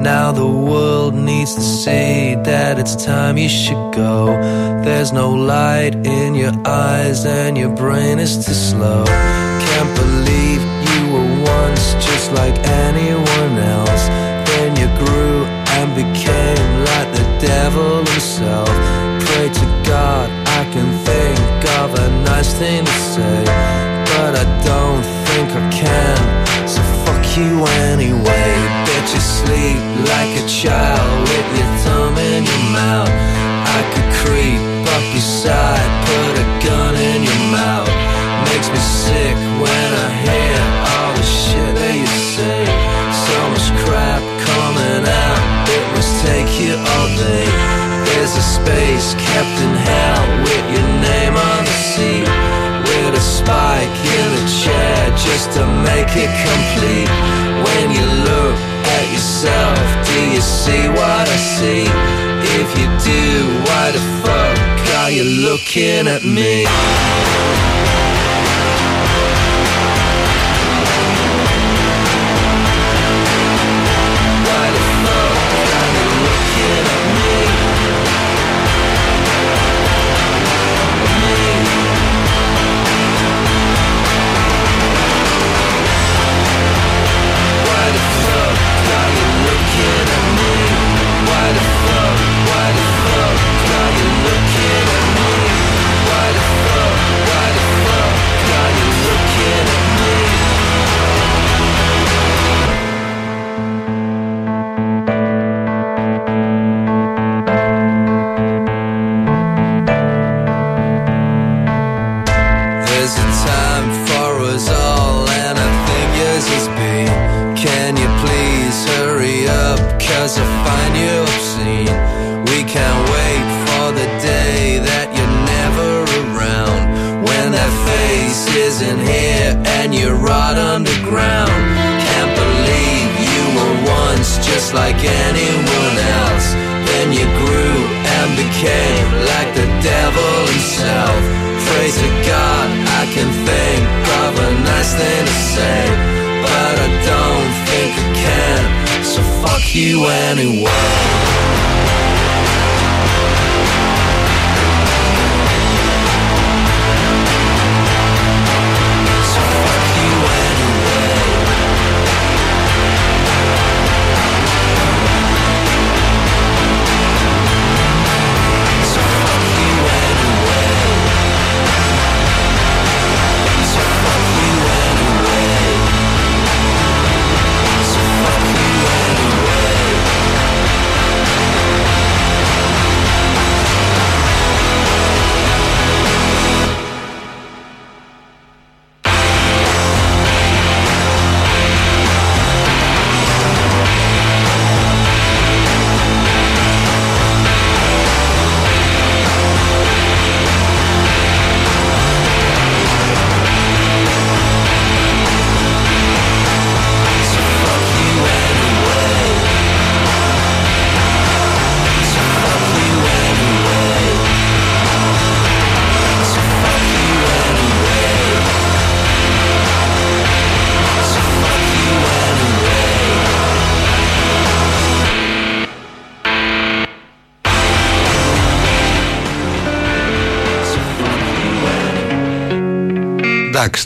Now the world needs to see that it's time you should go. There's no light in your eyes, and your brain is too slow. Can't believe you were once just like anyone else. Then you grew and became like the devil himself. Pray to God I can think of a nice thing to say, but I don't think I can. So fuck you anyway. Bet you sleep like a child with your thumb in your mouth. I could creep up your side, put a gun in your mouth. Makes me sick when I hear all the shit that you say. So much crap coming out, it must take you all day. There's a space kept in hell with your name on the seat. A spike in the chair just to make it complete. When you look at yourself, do you see what I see? If you do, why the fuck are you looking at me?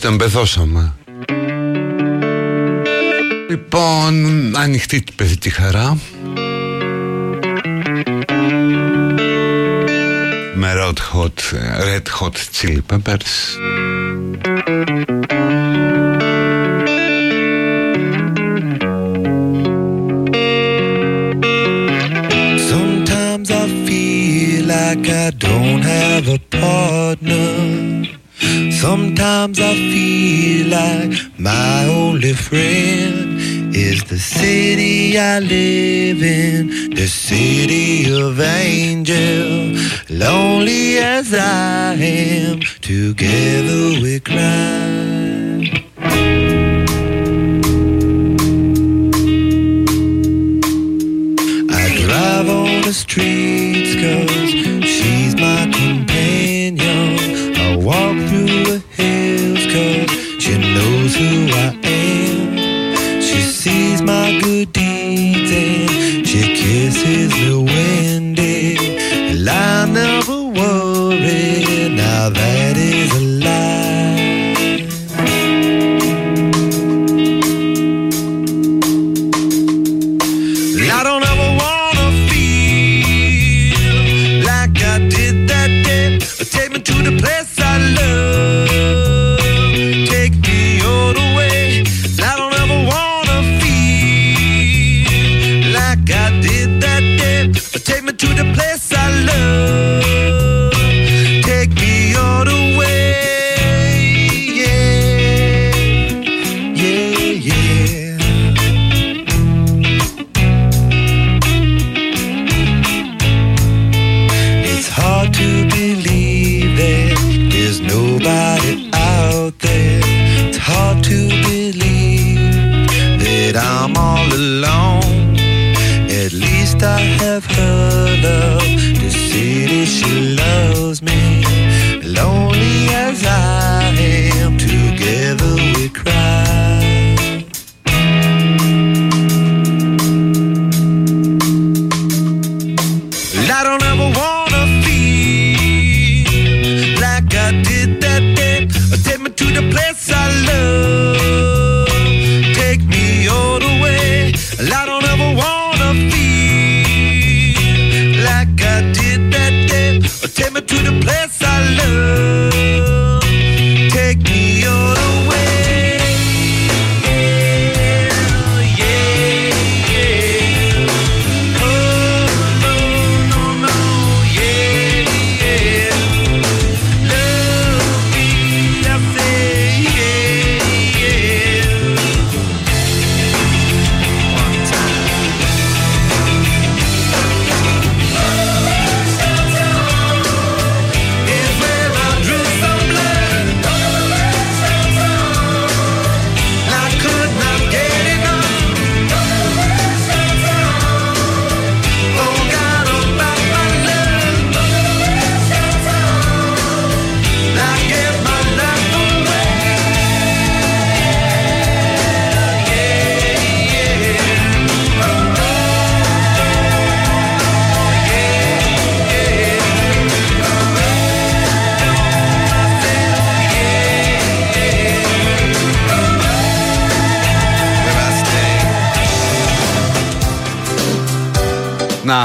Anyway. Εντάξει, το εμπεδώσαμε. Λοιπόν, ανοιχτή την παιδί τη χαρά. Με red hot, red hot chili peppers. Sometimes I feel like I don't have a partner. Sometimes I feel like my only friend is the city I live in, the city of angel. Lonely as I am, together we cry.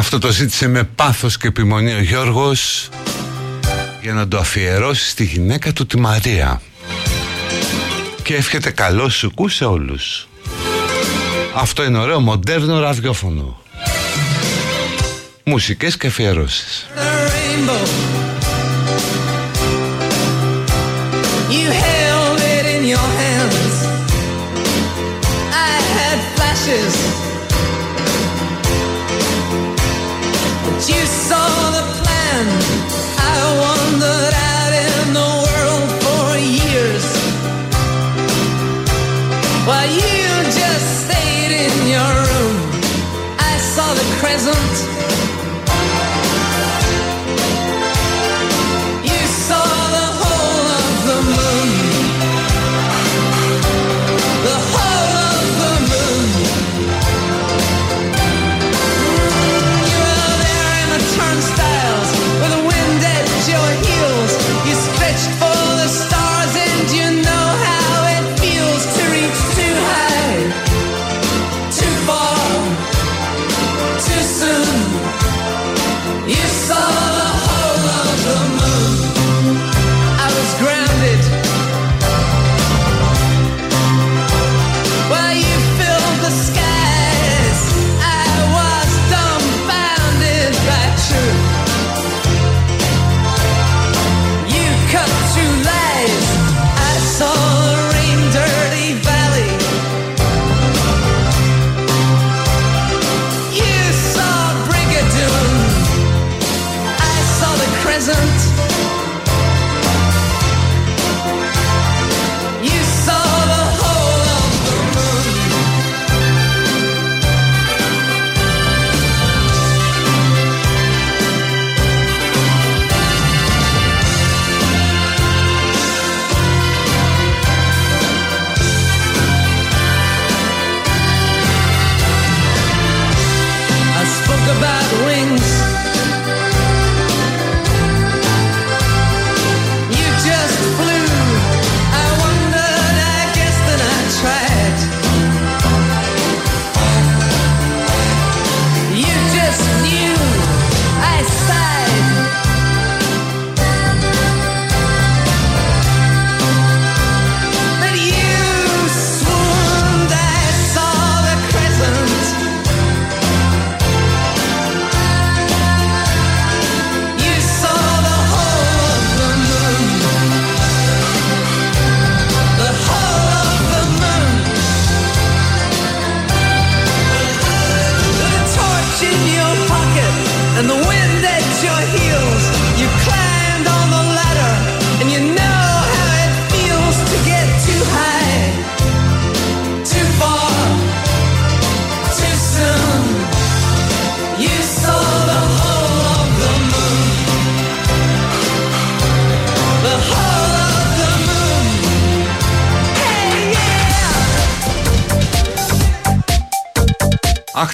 Αυτό το ζήτησε με πάθος και επιμονή ο Γιώργος για να το αφιερώσει στη γυναίκα του τη Μαρία. Και εύχεται καλό σου σε όλους. Αυτό είναι ωραίο μοντέρνο ραδιόφωνο. Μουσικές και αφιερώσεις. while you just stayed in your room. I saw the crescent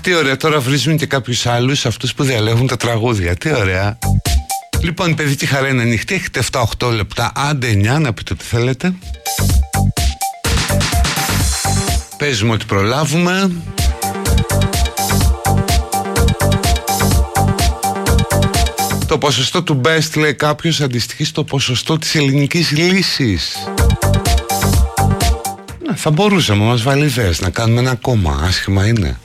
τι ωραία, τώρα βρίζουν και κάποιους άλλους αυτούς που διαλέγουν τα τραγούδια. Τι ωραία. Λοιπόν, η παιδική χαρά είναι ανοιχτή. Έχετε 7-8 λεπτά, άντε 9 να πείτε τι θέλετε. Παίζουμε ότι προλάβουμε. Το ποσοστό του best, λέει κάποιος, αντιστοιχεί στο ποσοστό της ελληνικής λύσης. Ναι, θα μπορούσαμε, μας βάλει ιδέες, να κάνουμε ένα κόμμα. Άσχημα είναι.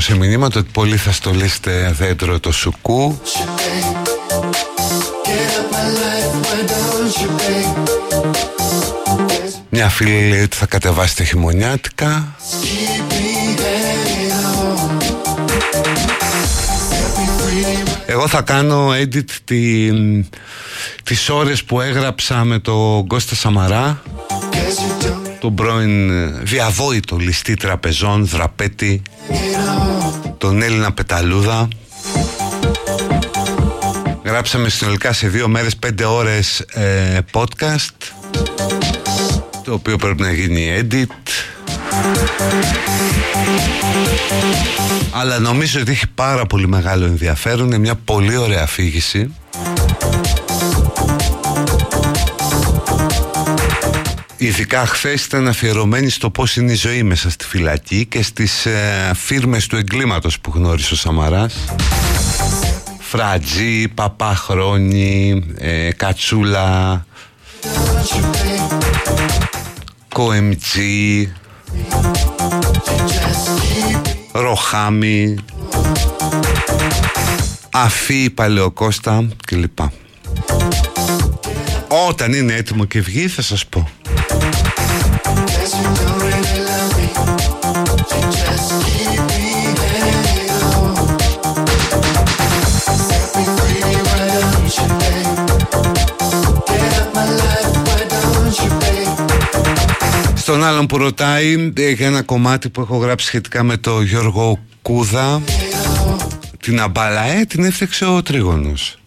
Α, και εδώ βλέπω σε μηνύματα ότι πολλοί θα στολίσετε δέντρο το σουκού. you, babe. Get up my life, why don't you, babe? Cause Μια φίλη λέει ότι θα κατεβάσετε χειμωνιάτικα. keep me hanging on. Set me free, Εγώ θα κάνω edit την, τις ώρες που έγραψα με τον Κώστα Σαμαρά cause you don't τον πρώην ε, διαβόητο ληστή τραπεζών, δραπέτη τον Έλληνα Πεταλούδα. Γράψαμε συνολικά σε δύο μέρες πέντε ώρες ε, podcast το οποίο πρέπει να γίνει edit. Αλλά νομίζω ότι έχει πάρα πολύ μεγάλο ενδιαφέρον είναι μια πολύ ωραία αφήγηση Ειδικά χθες ήταν αφιερωμένη στο πώς είναι η ζωή μέσα στη φυλακή και στις ε, φίρμες του εγκλήματος που γνώρισε ο Σαμαράς. Φρατζή, Παπαχρόνη, ε, Κατσούλα, Κοεμτζή, Ροχάμι, Αφή, Παλαιοκώστα κλπ. Όταν είναι έτοιμο και βγει θα σας πω. Στον άλλον που ρωτάει ε, για ένα κομμάτι που έχω γράψει σχετικά με το Γιώργο Κούδα. Την αμπαλαέ την έφτιαξε ο Τρίγωνος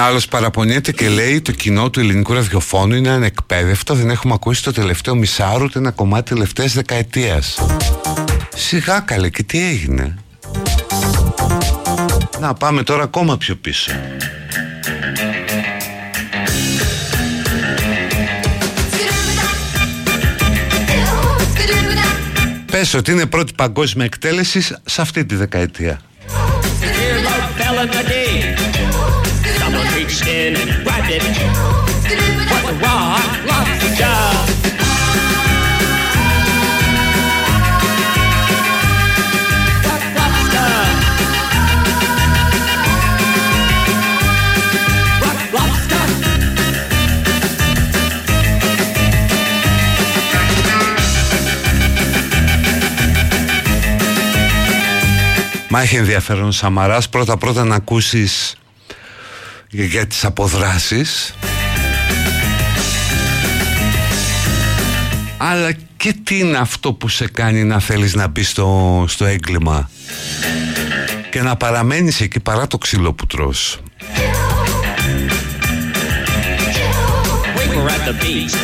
Να άλλος παραπονιέται και λέει το κοινό του ελληνικού ραδιοφώνου είναι ανεκπαίδευτο δεν έχουμε ακούσει το τελευταίο μισάρο ούτε ένα κομμάτι τελευταίας δεκαετίας. Σιγά καλέ και τι έγινε; Να πάμε τώρα ακόμα πιο πίσω. Πες ότι είναι πρώτη παγκόσμια εκτέλεση σε αυτή τη δεκαετία. It. Was a raw lobster. Rock lobster. Rock lobster. Μα έχει ενδιαφέρον ο Σαμαράς πρώτα πρώτα να ακούσεις για, για τις αποδράσεις αλλά και τι είναι αυτό που σε κάνει να θέλεις να μπεις στο, στο έγκλημα; Και να παραμένεις εκεί παρά το ξύλο που τρως. We were at the beach.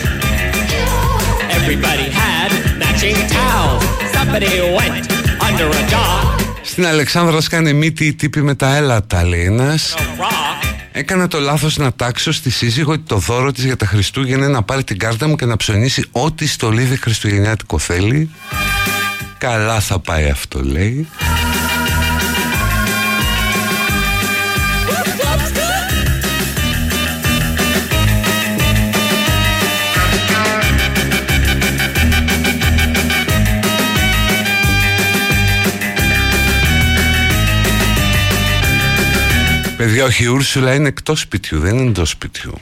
Everybody had matching towels. Somebody went under a dock. Στην Αλεξάνδρας σκάνε μύτη οι τύποι με τα έλατα λέει ένας A rock. Έκανα το λάθος να τάξω στη σύζυγο ότι το δώρο της για τα Χριστούγεννα είναι να πάρει την κάρτα μου και να ψωνίσει ό,τι στολίδι χριστουγεννιάτικο θέλει. Καλά θα πάει αυτό λέει. Παιδιά, όχι η Ούρσουλα είναι εκτός σπιτιού, δεν είναι εντός σπιτιού.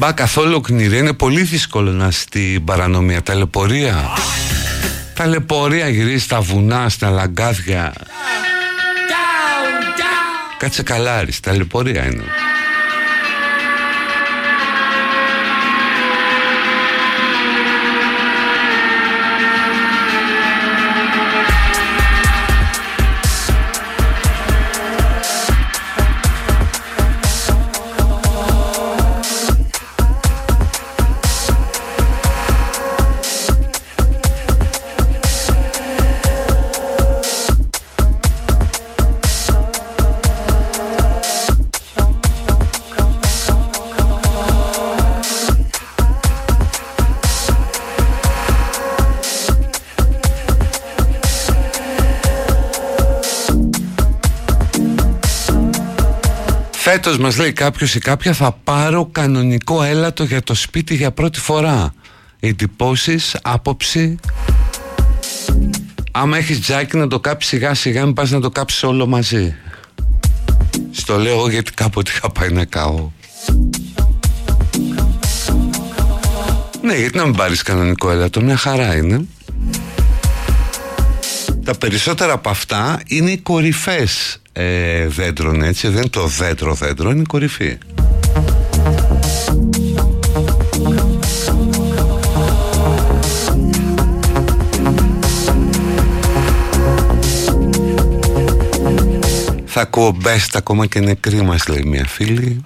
Μπα καθόλου οκνηρή, είναι πολύ δύσκολο να είσαι στην παρανομία. Ταλαιπωρία. Ταλαιπωρία γυρίζει στα βουνά, στα λαγκάδια. Down, down. Κάτσε καλά, ρε, ταλαιπωρία είναι. Φέτος μας λέει κάποιος ή κάποια θα πάρω κανονικό έλατο για το σπίτι για πρώτη φορά. Εντυπώσεις, άποψη. Άμα έχεις τζάκι να το κάψεις σιγά σιγά μην πας να το κάψεις όλο μαζί. Στο λέω εγώ γιατί κάποτε είχα πάει να καώ. Ναι, γιατί να μην πάρεις κανονικό έλατο, μια χαρά είναι. Τα περισσότερα από αυτά είναι οι κορυφές ε, δέντρων, έτσι. Δεν είναι το δέντρο δέντρο, είναι η κορυφή. Θα ακούω μπέστα ακόμα και νεκρή μας λέει μια φίλη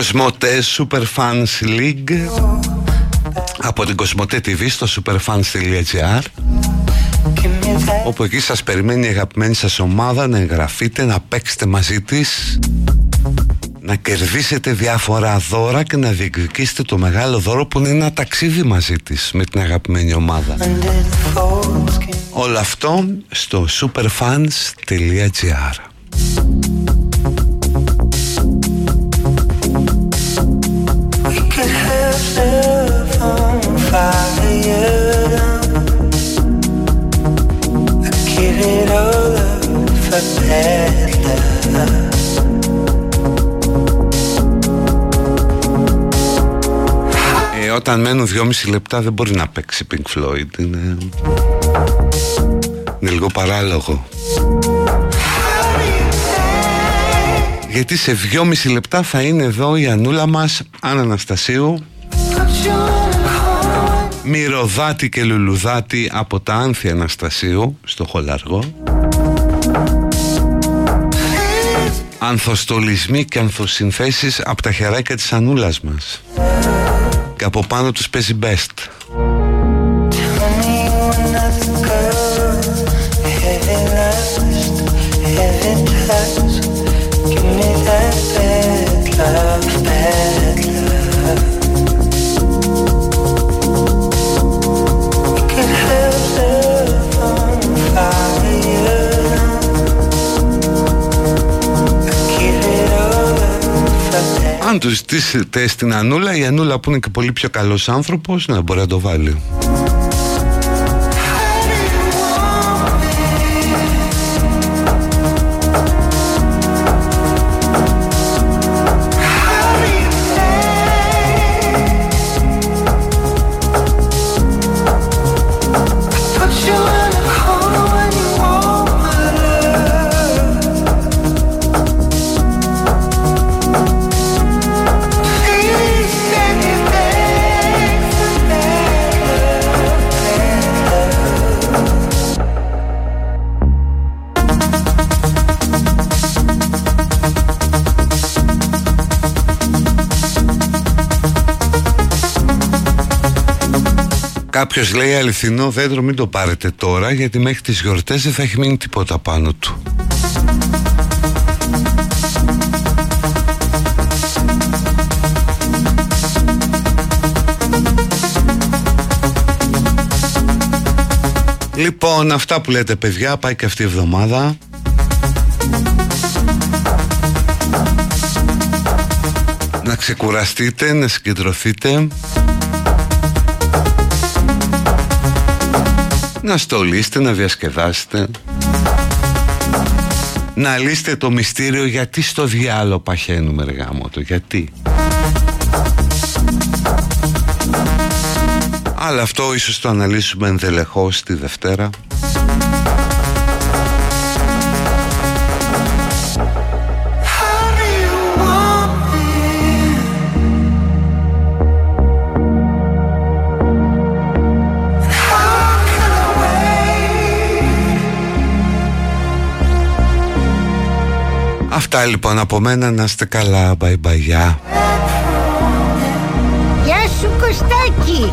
Κοσμοτέ Super Fans League από την Κοσμοτέ TV στο superfans.gr Give me that όπου εκεί σας περιμένει η αγαπημένη σας ομάδα να εγγραφείτε, να παίξετε μαζί της να κερδίσετε διάφορα δώρα και να διεκδικήσετε το μεγάλο δώρο που είναι ένα ταξίδι μαζί της με την αγαπημένη ομάδα under the folds. Give Όλο αυτό στο superfans.gr Ε, όταν μένουν δυόμιση λεπτά δεν μπορεί να παίξει Pink Floyd. Είναι, είναι λίγο παράλογο. Γιατί σε δυόμιση λεπτά θα είναι εδώ η Ανούλα μας, Άννα Αναστασίου, Μυρωδάτη και Λουλουδάτη από τα Άνθη Αναστασίου στο Χολαργό. Ανθοστολισμοί και ανθοσυνθέσεις από τα χεράκια της Ανούλας μας. Και από πάνω τους παίζει best. Αν του ζητήσετε στην Ανούλα, η Ανούλα που είναι και πολύ πιο καλός άνθρωπος, να μπορεί να το βάλει. Κάποιος λέει αληθινό δέντρο μην το πάρετε τώρα γιατί μέχρι τις γιορτές δεν θα έχει μείνει τίποτα πάνω του. Λοιπόν, αυτά που λέτε παιδιά, πάει και αυτή η εβδομάδα. Να ξεκουραστείτε, να συγκεντρωθείτε. Να στολίστε, να διασκεδάσετε. Να λύσετε το μυστήριο γιατί στο διάλογο παχαίνουμε ρε γάμο το, γιατί. Αλλά αυτό ίσως το αναλύσουμε ενδελεχώς τη Δευτέρα. Αυτά λοιπόν από μένα να είστε καλά. Bye bye. γεια. Γεια σου Κωστάκη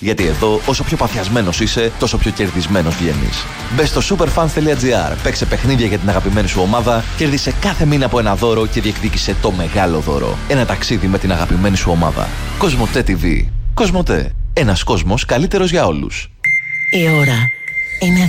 Γιατί εδώ, όσο πιο παθιασμένος είσαι, τόσο πιο κερδισμένος βγαίνεις. Μπες στο superfans.gr, παίξε παιχνίδια για την αγαπημένη σου ομάδα, κέρδισε κάθε μήνα από ένα δώρο και διεκδίκησε το μεγάλο δώρο. Ένα ταξίδι με την αγαπημένη σου ομάδα. Κοσμοτέ TV. Κοσμοτέ. Ένας κόσμος καλύτερος για όλους. Η ώρα είναι